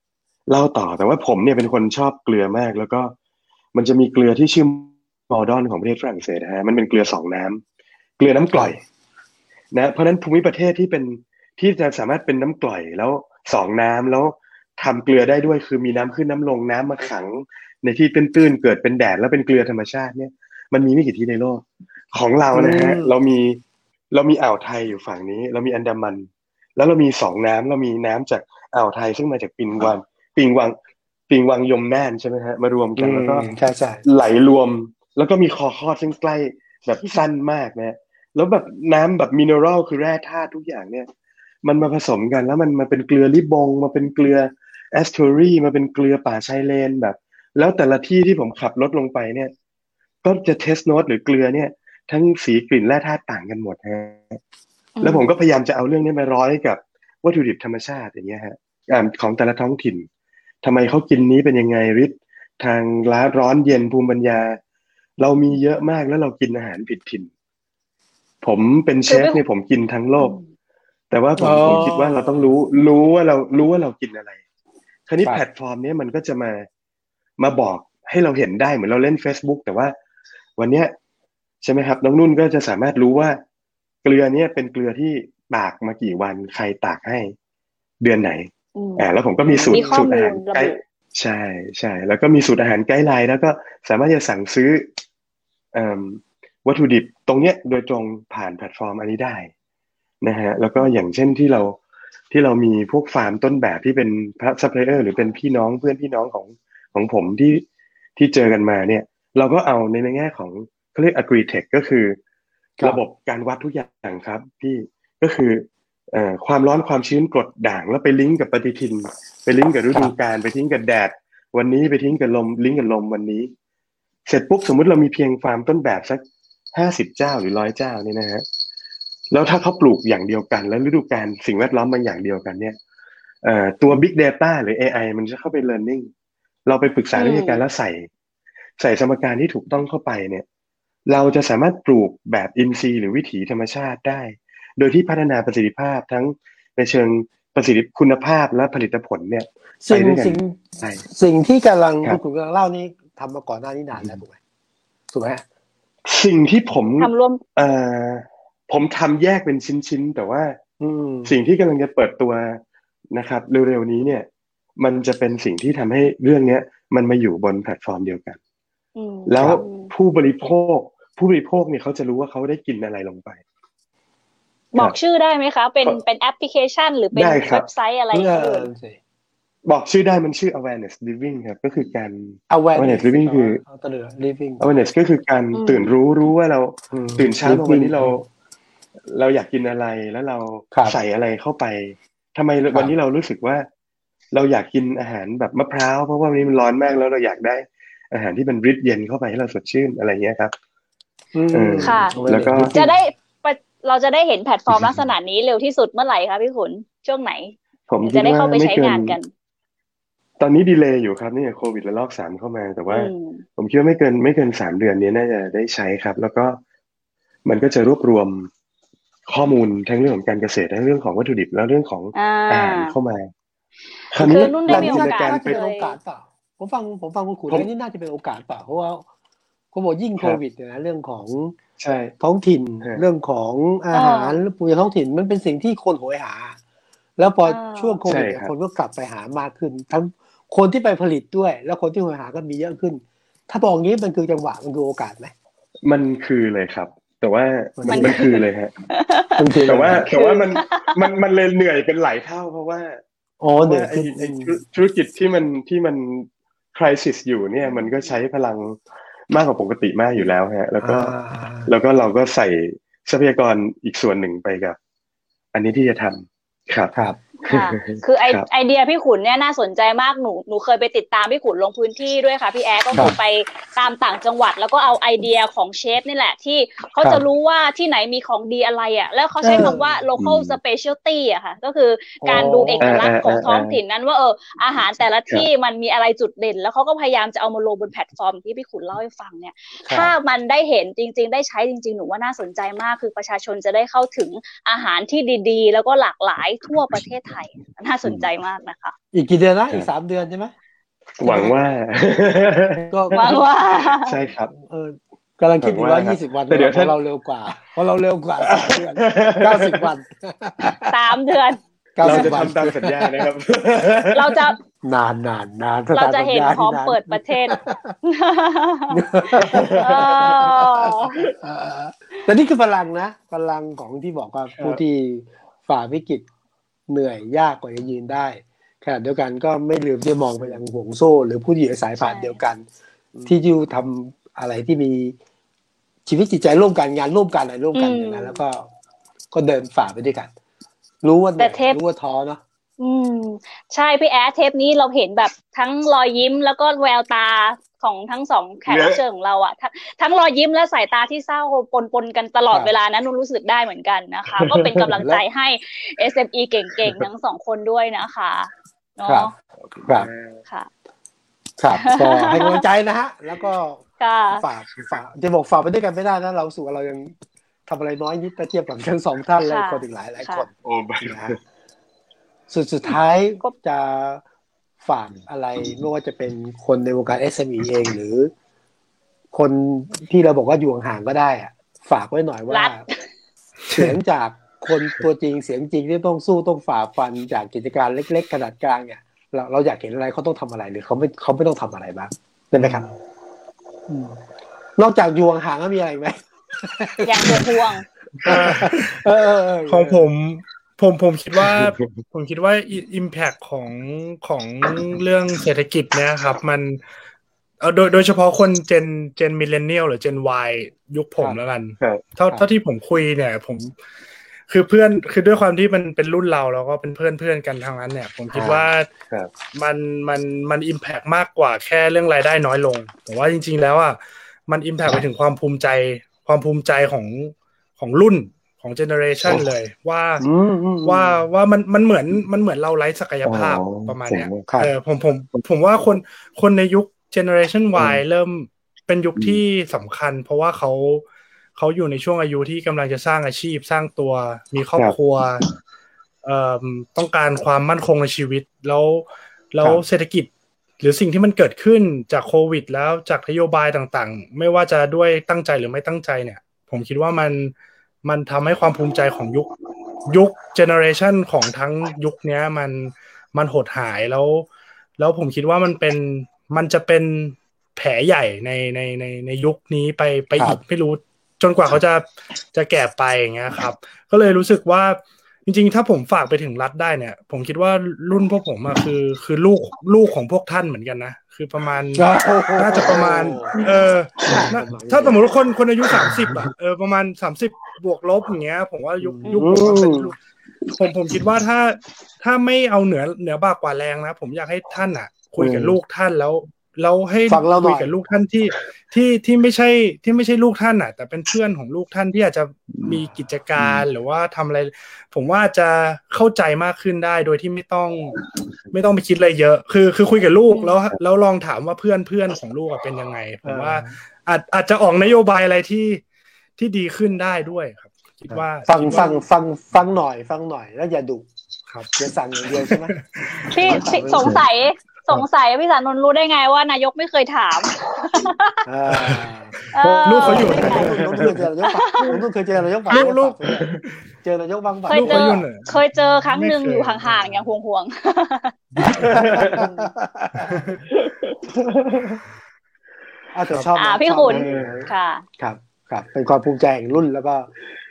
เล่าต่อแต่ว่าผมเนี่ยเป็นคนชอบเกลือมาก แล้วก็มันจะมีเกลือที่ชื่อมอลดอนของประเทศฝรั่งเศสนะฮะมันเป็นเกลือสองน้ำเกลือน้ำกร่อย นะเพราะฉะนั้นภูมิประเทศที่เป็นที่จะสามารถเป็นน้ำกร่อยแล้วสองน้ำแล้วทำเกลือได้ด้วยคือมีน้ำขึ้นน้ำลงน้ำมาขัง ในที่ตื้นๆเกิดเป็นแดดแล้วเป็นเกลือธรรมชาติเนี่ย มันมีไม่กี่ที่ในโลก ของเรานะฮะเรามีเรามีอ่าวไทยอยู่ฝั่งนี้ เรามีอันดามัน แล้วเรามีสองน้ำเรามีน้ำจากอ่าวไทยซึ่งมาจากปิงวังปิงวังปิงวังยมน่านใช่ไหมฮะมารวมกันแล้วก็ใช่ใช่ไหลรวม แล้วก็มีคอคอดซึ่งใกล้แบบสั้นมากนะแล้วแบบน้ำแบบมินเนอรัลคือแร่ธาตุทุกอย่างเนี่ย มันมาผสมกันแล้วมันมาเป็นเกลือลิบง มาเป็นเกลือแอสโทรีมาเป็นเกลือป่าชายเลนแบบ แล้วแต่ละที่ที่ผมขับรถลงไปเนี่ย ก็จะเทสโนตหรือเกลือเนี่ย ทั้งสีกลิ่นแร่ธาตุต่างกันหมดฮะแล้วผมก็พยายามจะเอาเรื่องนี้มาร้อยกับวัตถุดิบธรรมชาติอย่างเงี้ยฮะอ่าของแต่ละท้องถิ่นทำไมเขากินนี้เป็นยังไงฤทธิ์ทางร้าร้อนเย็นภูมิปัญญา เรามีเยอะมากแล้วเรากินอาหารผิดถิ่น ผมเป็นเชฟเนี่ยผมกินทั้งโลก แต่ว่าผมผมคิดว่าเราต้องรู้ รู้ว่าเรารู้ว่าเรากินอะไรคราวนี้แพลตฟอร์มเนี้ยมันก็จะมามาบอกให้เราเห็นได้เหมือนเราเล่น Facebook แต่ว่า วันเนี้ยใช่ไหมครับ น้องนุ่นก็จะสามารถรู้ว่า เกลือเนี้ยเป็นเกลือที่ตากมากี่วันใครตากให้ เดือนไหนอืมอ่าแล้วผมก็มีสูตรมีข้อสูตรอาหารมูลระบุใกล้ใช่ใช่แล้วก็มีสูตรอาหาร guideline แล้วก็สามารถจะสั่งซื้อเอิ่มวัตถุดิบตรงเนี้ยโดยตรงผ่านแพลตฟอร์มอันนี้ได้นะฮะแล้วก็อย่างเช่นที่เราที่เรามีพวกฟาร์มต้นแบบที่เป็นพระซัพพลายเออร์หรือเป็นพี่น้องเพื่อนพี่น้องของของผมที่ที่เจอกันมาเนี่ย เราก็เอาในในแง่ของเขาเรียก agri-tech ก็คือครับระบบการวัดทุกอย่างครับ พี่ก็คือเอ่อความร้อนความชื้นกรดด่างแล้วไปลิงก์กับปฏิทิน ไปลิงก์กับฤดูกาลไปทิ้งกับแดด วันนี้ไปทิ้งกับลมลิงก์กับลมวันนี้ เสร็จปุ๊บสมมุติเรามีเพียงฟาร์มต้นแบบสักห้าสิบเจ้าหรือร้อยเจ้านี่นะฮะแล้วถ้าเขาปลูกอย่างเดียวกัน แล้วฤดูกาลสิ่งแวดล้อมมันอย่างเดียวกันเนี่ยเอ่อตัว Big Data หรือ AI มันจะเข้าไป learning เราไปปรึกษาอืมวิธีการแล้วใส่ ใส่สมการที่ถูกต้องเข้าไปเนี่ย เราจะสามารถปลูกแบบอินทรีย์หรือวิถีธรรมชาติได้ โดยที่พัฒนาประสิทธิภาพทั้งในเชิงประสิทธิคุณภาพและผลิตผลเนี่ยสิ่งไปด้วยกันสิ่งใช่สิ่งที่กำลังครับคุณกำลังเล่านี่ทำมาก่อนหน้านี้นานแล้วถูกไหมถูกไหมฮะสิ่งที่ผมทำร่วมเอ่อผมทำแยกเป็นชิ้นๆ แต่ว่าอืมสิ่งที่กำลังจะเปิดตัวนะครับ เร็วๆนี้เนี่ย มันจะเป็นสิ่งที่ทำให้เรื่องเนี้ย มันมาอยู่บนแพลตฟอร์มเดียวกันอืม แล้วครับผู้บริโภค ผู้บริโภคเนี่ยเขาจะรู้ว่าเขาได้กินอะไรลงไป บอกชื่อได้ไหมคะ เป็นครับเป็นแอปพลิเคชัน หรือเป็นได้ครับเว็บไซต์อะไรเออย่างออื่นสิบอกชื่อได้มันชื่อ awareness living ครับ ก็คือการ awareness awareness living คือเอาตะเลือ living awareness ก็คือการอืมตื่นรู้รู้ว่าเราอืมตื่นเช้ามาวันนี้เรา living เราอยากกินอะไรแล้วเราครับใส่อะไรเข้าไปทำไมครับวันนี้เรารู้สึกว่า เราอยากกินอาหารแบบมะพร้าวเพราะว่าวันนี้มันร้อนมากแล้วเราอยากได้ อาหารที่มันฤทธิ์เย็นเข้าไปให้เราสดชื่นอะไรเงี้ยครับอืมเออค่ะ awareness แล้วก็ living จะได้ปะเราจะได้เห็นแพลตฟอร์มลักษณะนี้เร็วที่สุดเมื่อไหร่คะพี่ขุนช่วงไหน ผมถึงคิจะดได้ว่าเข้าไปไม่ใช้เกิงานนกัน ตอนนี้ delay อยู่ครับนี่โควิดระลอกสามเข้ามา แต่ว่าอืมผมคิดว่าไม่เกินไม่เกินสามเดือนนี้น่าจะได้ใช้ครับ แล้วก็มันก็จะรวบรวมข้อมูลทั้งเรื่องของการเกษตรทั้งเรื่องของวัตถุดิบแล้วเรื่องของอ่าอาหารเข้ามาคราวนี้คือนุ่นได้มีโอกาสการน่าไปจะเป็นโอกาสเปล่า ผมฟังผมฟังคุณขุนผมแล้วนี่น่าจะเป็นโอกาสเปล่าเพราะว่าเขาบอกยิ่งคโครับวิดเนี่ยนะเรื่องของใช่ท้องถิ่นฮะเรื่องของอาหารปูยท้องถิ่นมันเป็นสิ่งที่คนโหยหา แล้วพออ่าช่วงโควิดเนี่ยคนก็กลับไปหามากขึ้น ทั้งคนที่ไปผลิตด้วย แล้วคนที่โหยหาก็มีเยอะขึ้น ถ้าบอกงี้มันคือจังหวะมันคือโอกาสไหมมันคือเลยครับ แต่ว่ามัมันนมันคือเลยฮะมันคือแต่ว่าอะไรแต่ว่ามันมันมันเลยเหนื่อยเป็นหลายเท่าเพราะว่าอ๋อเพราะหนึ่งว่าไอ้คือไอ้ธุธุรกิจที่มันที่มัน คริสิสอยู่เนี่ยมันก็ใช้พลังมากกว่าปกติมากอยู่แล้วฮะแล้วก็อ่าแล้วก็เราก็ใส่ทรัพยากรอีกส่วนหนึ่งไปกับ อันนี้ที่จะทำครับครับ ค่ะ คือไอครับไอเดียพี่ขุนเนี่ยน่าสนใจมากหนูหนูเคยไปติดตามพี่ขุนลงพื้นที่ด้วยค่ะพี่แอ๊ก็คือไปตามต่างจังหวัด แล้วก็เอาไอเดียของเชฟนี่แหละ ที่เขาครัจะบรู้ว่าที่ไหนมีของดีอะไรอะ แล้วเขาใช้เออคำว่า local อืม specialty อะค่ะ ก็คือการอ๋อดูเอกลักษณ์ของเออเออท้องถิ่นนั้นว่าเอออาหารแต่ละที่มันมีอะไรจุดเด่น แล้วเขาก็พยายามจะเอามาลงบนแพลตฟอร์มที่พี่ขุนเล่าให้ฟังเนี่ยครับถ้ามันได้เห็นจริง ๆ ได้ใช้จริง ๆ หนูว่าน่าสนใจมากคือประชาชนจะได้เข้าถึงอาหารที่ดี ๆ แล้วก็หลากหลายทั่วประเทศไทยน่าสนใจมากนะคะ อีกกี่เดือนนะอีกสามเดือนใช่ไหมหวังว่าก็หวังว่า ใช่ครับ เออกำลังคิดถึงร้อยยี่สิบวันแต่เดี๋ยวเพราะเราเร็วกว่า เพราะเราเร็วกว่าสามเดือนเก้าสิบวันสามเดือนเก้าเราสิบจะวันทำตามสัญญานะครับ เราจะนานนานนานเราจะเห็นสถนพร้อมสัญญาที่นานเปิดประเทศเออเออแต่นี่คือพลังนะพลังของที่บอกว่าผู้ที่ฝ่าวิกฤต เหนื่อยยากกว่าจะยืนได้ขณะเดียวกันก็ไม่ลืมที่จะมองไปยังห่วงโซ่ หรือผู้ที่อยู่ในสายผ่านใช่เดียวกัน ที่อยู่ทำอะไรที่มีชีวิตจิตใจร่วมกันงานร่วมกันอะไรร่วมกันอย่างนั้นแล้วก็ก็เดินฝ่าไปด้วยกัน รู้ว่าเหนื่อยรู้ว่าท้อเนาะอืม ใช่พี่แอดเทปนี้เราเห็นแบบทั้งรอยยิ้มแล้วก็แววตา ของทั้งสองแขกรับเชิญของเราอะทั้งทั้งรอยยิ้มและสายตาที่เศร้าปนปนๆกันตลอดครับเวลานั้นนุ่นรู้สึกได้เหมือนกันนะคะ ก็เป็นกำลังใจให้ SME เก่งๆ ทั้งสองคนด้วยนะคะเนาะครับครับค่ะครับก็ให้กำลังใจนะฮะ แล้วก็ค่ะฝากฝากจะบอกฝากไปด้วยกันไม่ได้นะ เราสู่เรายังทำอะไรน้อยนิดถ้าเทียบกับทั้งสองท่านและค่ะคนอีกหลายหลายค่ะคนโอ้บายนะฮะสุดสุดท้ายก็จะ ฝากอะไรไม่ว่าจะเป็นคนในวงการ SME เองหรือ คนที่เราบอกว่าอยู่ห่างๆก็ได้อะฝากไว้หน่อยว่ารัฐเสียงจากคนตัวจริงเสียงจริงที่ต้องสู้ต้องฝ่าฟันจากกิจการเล็ก ๆ ขนาดกลางเนี่ยเราเราอยากเห็นอะไรเขาต้องทำอะไรหรือเขาไม่เขาไม่ต้องทำอะไรบ้างได้ไหมครับอืมนอกจากอยู่ห่างๆก็มีอะไรอีกไหมอย่างห่วงเออเออเออเออของผม ผมผมคิดว่า ผมคิดว่าอิมแพคของของเรื่องเศรษฐกิจเนี่ยครับ มันเออโดยโดยเฉพาะคนเจนเจนมิเลเนียลหรือเจน Y ยุคผมแล้วกันครับเท่าเท่าที่ผมคุยเนี่ย ผม คือเพื่อนคือด้วยความที่มันเป็นรุ่นเราแล้วก็เป็นเพื่อนเพื่อนกันทางนั้นเนี่ย ผมคิดว่าครับมันมันมันอิมแพกมากกว่าแค่เรื่องรายได้น้อยลงแต่ว่าจริง ๆ แล้วอะมันอิมแพกไปถึงความภูมิใจ ความภูมิใจของของรุ่น ของเจเนอเรชันเลยว่าอืมอืมว่าว่ามันมันเหมือนมันเหมือนเราไร้ศักยภาพอ๋อประมาณเนี้ยเจ๋งครับเออผมผมผมว่าคนคนในยุคเจเนอเรชัน Y เริ่มเป็นยุคที่สำคัญ เพราะว่าเขาเขาอยู่ในช่วงอายุที่กำลังจะสร้างอาชีพสร้างตัวมีครอบครัวเอ่อต้องการความมั่นคงในชีวิต แล้วแล้วครับเศรษฐกิจหรือสิ่งที่มันเกิดขึ้นจากโควิด แล้วจากนโยบายต่างๆ ไม่ว่าจะด้วยตั้งใจหรือไม่ตั้งใจเนี่ย ผมคิดว่ามัน มันทำให้ความภูมิใจของยุคยุคเจเนอเรชันของทั้งยุคเนี้ยมันมันหดหายแล้ว แล้วผมคิดว่ามันเป็นมันจะเป็นแผลใหญ่ในในในในยุคนี้ไปไปอีกไม่รู้จนกว่าเขาจะจะแก่ไปอย่างเงี้ยครับ ก็เลยรู้สึกว่าจริงๆ ถ้าผมฝากไปถึงรัฐได้เนี่ย ผมคิดว่ารุ่นพวกผมอะคือ คือลูกลูกของพวกท่านเหมือนกันนะ คือประมาณน่าจะประมาณ เออน่าถ้าสมมติว่าคนคนอายุสามสิบอะเออประมาณสามสิบบวกลบอย่างเงี้ย ผมว่ายุคยุคผมว่าเป็นยุคผมผมคิดว่าถ้าถ้าไม่เอาเหนือเหนือบากกว่าแรงนะ ผมอยากให้ท่านอะ คุยกับลูกท่านแล้วแล้วให้ฟัง เราหน่คุอยยกับลูกท่านที่ที่ที่ไม่ใช่ที่ไม่ใช่ลูกท่านอะ แต่เป็นเพื่อนของลูกท่านที่อาจจะมีกิจการหรือว่าทำอะไร ผมว่าจะเข้าใจมากขึ้นได้โดยที่ไม่ต้อง ไม่ต้องไปคิดอะไรเยอะ คือคือคุยกับลูกแล้วแล้วลองถามว่าเพื่อนเพื่อนของลูกอะเป็นยังไงผมว่า อาจอาจจะออกนโยบายอะไรที่ที่ดีขึ้นได้ด้วยครับ คิดว่าฟังคิดว่าฟังฟังฟังหน่อย ฟังหน่อยแล้วอย่าดุครับอย่าสั่งอย่างเดียวใช่ไหมๆพี่พี่สงสัย สงสัยพี่สานนท์รู้ได้ไงว่านายกไม่เคยถามอ่าเออลูกเขาอยู่ผมเคยเจอนายกปะผมเคยเจอนายกปะลูกลูกเจอนายกบ้างปะเคยเจอลูกเขาอยู่ไหนเคยเจอครั้งหนึ่งไม่เคยอยู่ห่างๆอย่างห่วงอาจจะชอบอ่านะพี่ชอบขุนเออๆค่ะ ครับ ครับ เป็นความภูมิใจแห่งรุ่นแล้วก็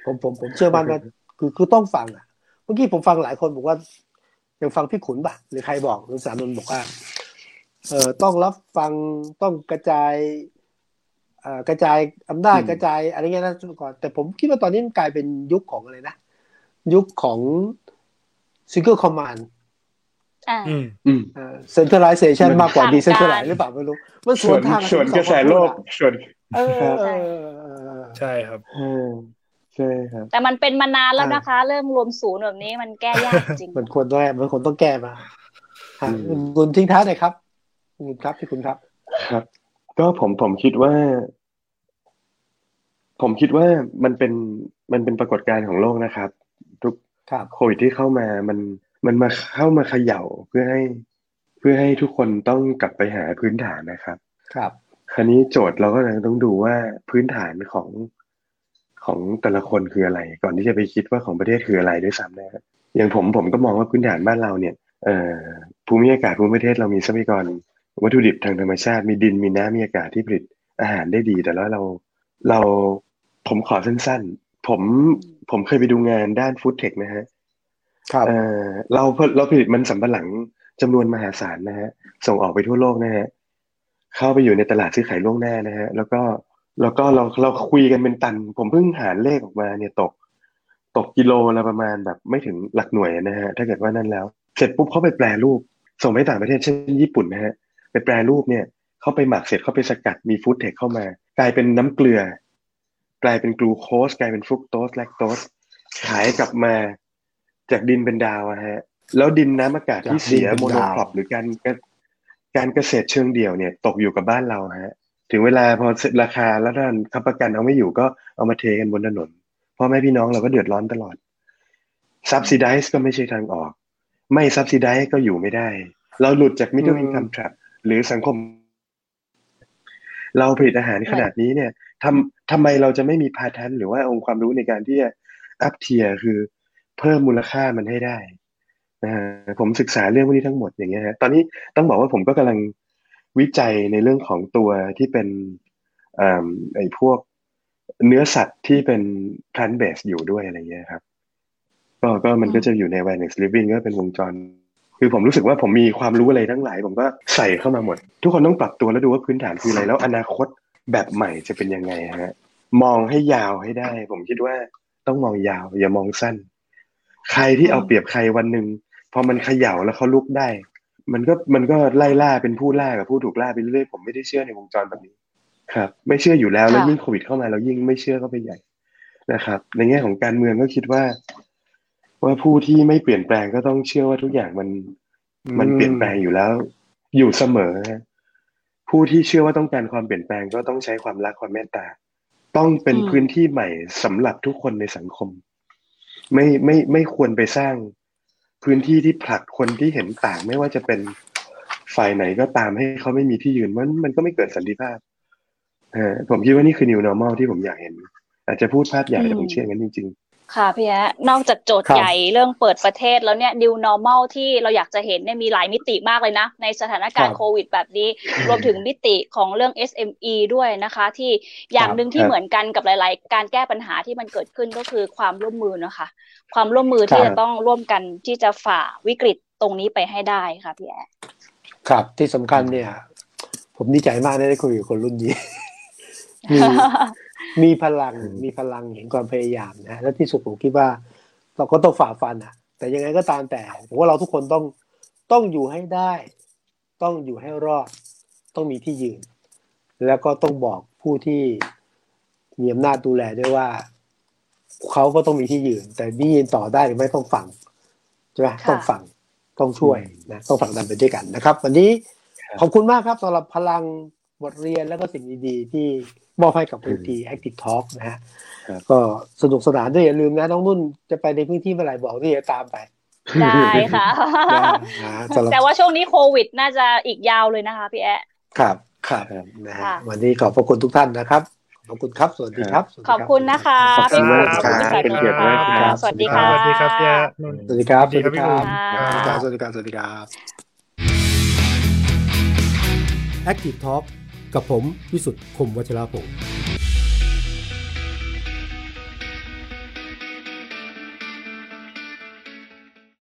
ผมผมผมเชื่อมั่นว่าคือคือต้องฟังอะเมื่อกี้ผมฟังหลายคนบอกว่า ยังฟังพี่ขุนป่ะหรือใครบอกหรือสารนนท์บอกว่าเอ่อต้องรับฟังต้องกระจายเอ่อกระจายอำนาจอืมกระจายอะไรเงี้ยนะก่อนแต่ผมคิดว่าตอนนี้มันกลายเป็นยุคของอะไรนะยุคของ single command อ่าอืมอืมเอ่อ centralization มันมากกว่าขาด decentralize การหรือเปล่าไม่รู้มันสส่ววนนทางส่วนกระแสโลกส่วนเออเออใช่เออเออใช่ครับเออ ใช่ครับแต่มันเป็นมานานแล้วอ่านนะคะ เรื่องรวมศูนย์แบบนี้มันแก้ยากจริง มันควรต้องแก้มันควรต้องแก้มาฮะอืมคุณทิ้งท้ายหน่อยครับคุณครับพี่คุณครับ ครับ ก็ผมผมคิดว่า ผมคิดว่ามันเป็นมันเป็นปรากฏการณ์ของโลกนะครับ ทุกครับโควิดที่เข้ามามันมันมาเข้ามาเขย่าเพื่อให้เพื่อให้ทุกคนต้องกลับไปหาพื้นฐานนะครับ ครับ คราวนี้โจทย์เราก็เลยต้องดูว่าพื้นฐานของ ของแต่ละคนคืออะไร ก่อนที่จะไปคิดว่าของประเทศคืออะไรด้วยซ้ำนะครับอย่างผมผมก็มองว่าพื้นฐานบ้านเราเนี่ยเอ่อภูมิอากาศภูมิประเทศเรามีทรัพยากรวัตถุดิบทางธรรมชาติมีดินมีน้ำมีอากาศที่ผลิตอาหารได้ดี แต่แล้วเราเราผมขอสั้นๆ ผมผมเคยไปดูงานด้านฟู้ดเทคนะฮะครับเอ่อเราเราผลิตมันสำปะหลังจำนวนมหาศาลนะฮะส่งออกไปทั่วโลกนะฮะเข้าไปอยู่ในตลาดซื้อขายล่วงหน้านะฮะแล้วก็ แล้วก็เราเราคุยกันเป็นตัน ผมเพิ่งหารเลขออกมาเนี่ยตก ตกกิโลละประมาณแบบไม่ถึงหลักหน่วยนะฮะ ถ้าเกิดว่านั่นแล้ว เสร็จปุ๊บเขาไปแปลรูป ส่งไปต่างประเทศเช่นญี่ปุ่นนะฮะ ไปแปลรูปเนี่ยเขาไปหมักเสร็จเขาไปสกัดมีฟู้ดเทคเข้ามา กลายเป็นน้ำเกลือ กลายเป็นกลูโคสกลายเป็นฟรุกโตสแลคโตสขายกลับมาจากดินเป็นดาวอะฮะ แล้วดินน้ำอากาศที่เสียจากดินโมเป็นโนดาวครอปหรือการการเกษตรเชิงเดี่ยวเนี่ย ตกอยู่กับบ้านเราฮะ ถึงเวลาพอราคาแล้วท่านค้ำประกันเอาไม่อยู่ก็เอามาเทกันบนถนนพ่อแม่พี่น้องเราก็เดือดร้อนตลอด subsidize ก็ไม่ใช่ทางออก ไม่ subsidize ก็อยู่ไม่ได้ เราหลุดจาก middle อืม income trap หรือสังคม เราผลิตอาหารขนาดนี้เนี่ยทำทำไมเราจะไม่มีพาทันหรือว่าองค์ความรู้ในการที่จะอัพเทียคือเพิ่มมูลค่ามันให้ได้นะฮะผมศึกษาเรื่องพวกนี้ทั้งหมดอย่างเงี้ยฮะตอนนี้ต้องบอกว่าผมก็กำลัง วิจัยในเรื่องของตัวที่เป็นอไอ้พวกเนื้อสัตว์ที่เป็น plant b a s e อยู่ด้วยอะไรเงี้ยครับ ก็ก็มันก็จะอยู่ใน awareness living ก็เป็นวงจร คือผมรู้สึกว่าผมมีความรู้อะไรทั้งหลาย ผมก็ใส่เข้ามาหมด ทุกคนต้องปรับตัวแล้วดูว่าพื้นฐานคืออะไร แล้วอนาคตแบบใหม่จะเป็นยังไงฮะมองให้ยาวให้ได้ ผมคิดว่าต้องมองยาว อย่ามองสั้น ใครที่เอาเปรียบใครวันหนึ่งพอมันเขย่าแล้วเขาลุกได้ มันก็มันก็ไล่ล่าเป็นผู้ล่ากับผู้ถูกล่าไปเรื่อยๆผมไม่ได้เชื่อในวงจรแบบนี้ ครับ ไม่เชื่ออยู่แล้วแล้วค่ะยิ่งโควิดเข้ามาเรายิ่งไม่เชื่อเข้าไปใหญ่นะครับ ในแง่ของการเมืองก็คิดว่า ว่าผู้ที่ไม่เปลี่ยนแปลงก็ต้องเชื่อว่าทุกอย่างมัน มันเปลี่ยนแปลงอยู่แล้ว อยู่เสมอฮะผู้ที่เชื่อว่าต้องการความเปลี่ยนแปลงก็ต้องใช้ความรักความเมตตา ต้องเป็นอืมพื้นที่ใหม่สำหรับทุกคนในสังคม ไม่ไม่ไม่ควรไปสร้าง พื้นที่ที่ผลักคนที่เห็นต่างไม่ว่าจะเป็นฝ่ายไหนก็ตามให้เขาไม่มีที่ยืนมันมันก็ไม่เกิดสันติภาพผมคิดว่านี่คือ new normal ที่ผมอยากเห็น อาจจะพูดภาพใหญ่แต่ผมเชื่องั้นจริง ค่ะพี่แอ๊ะนอกจากโจทครัย์บใหญ่เรื่องเปิดประเทศแล้วเนี่ย new normal ที่เราอยากจะเห็นเนี่ยมีหลายมิติมากเลยนะ ในสถานการครัณ์บโควิดแบบนี้ รวมถึงมิติของเรื่อง SME ด้วยนะคะ ที่อย่างหนึ่งที่ครับเหมือนกันกับหลาย ๆ การแก้ปัญหาที่มันเกิดขึ้นก็คือความร่วมมือนะคะความร่วมมือที่ครับจะต้องร่วมกันที่จะฝ่าวิกฤตตรงนี้ไปให้ได้ค่ะพี่แอ๊ะครับที่สำคัญเนี่ย ผมดีใจมากได้คุยกับคนรุ่นนี้มี มีพลังอืมมีพลังเห็นความพยายามนะและที่สุดผมคิดว่า เราก็ต้องฝ่าฟันอะ แต่ยังไงก็ตามแต่ผมว่าเราทุกคนต้องต้องอยู่ให้ได้ ต้องอยู่ให้รอด ต้องมีที่ยืน แล้วก็ต้องบอกผู้ที่มีอำนาจดูแลด้วยว่าเขาก็ต้องมีที่ยืน แต่นี่ยืนต่อได้หรือไม่ต้องฟังใช่ไหมค่ะต้องฟังต้องช่วยนะต้องฝังดันไปด้วยกันนะครับ วันนี้ครับขอบคุณมากครับสำหรับพลังบทเรียนแล้วก็สิ่งดีๆที่ มอบให้กับพื้นที่ Active Talk นะฮะครับก็สนุกสนานด้วยอย่าลืมนะน้องนุ่นจะไปในพื้นที่เมื่อไหร่บอกที่จะตามไป ได้ค่ะนะสำหรับแต่ว่าช่วงนี้โควิดน่าจะอีกยาวเลยนะคะพี่แอ๊ะครับครับครับนะฮะค่ะวันนี้ขอบพระคุณทุกท่านนะครับขอบคุณครับ สวัสดีครับสวัสดีขอบคุณนะคะขอบคุณพี่มากขอบครัคุณบค่ะเป็นเกียรติมากครับสวัสดีค่ะสวัสดีครับพี่แอ๊ะนุ่นสวัสดีครับสวัสดีครับพี่สวัสบูดีมสวัสดีครับ สวัสดีครับ Active Talk กับผมวิสุทธ์คมวัชราภงศ์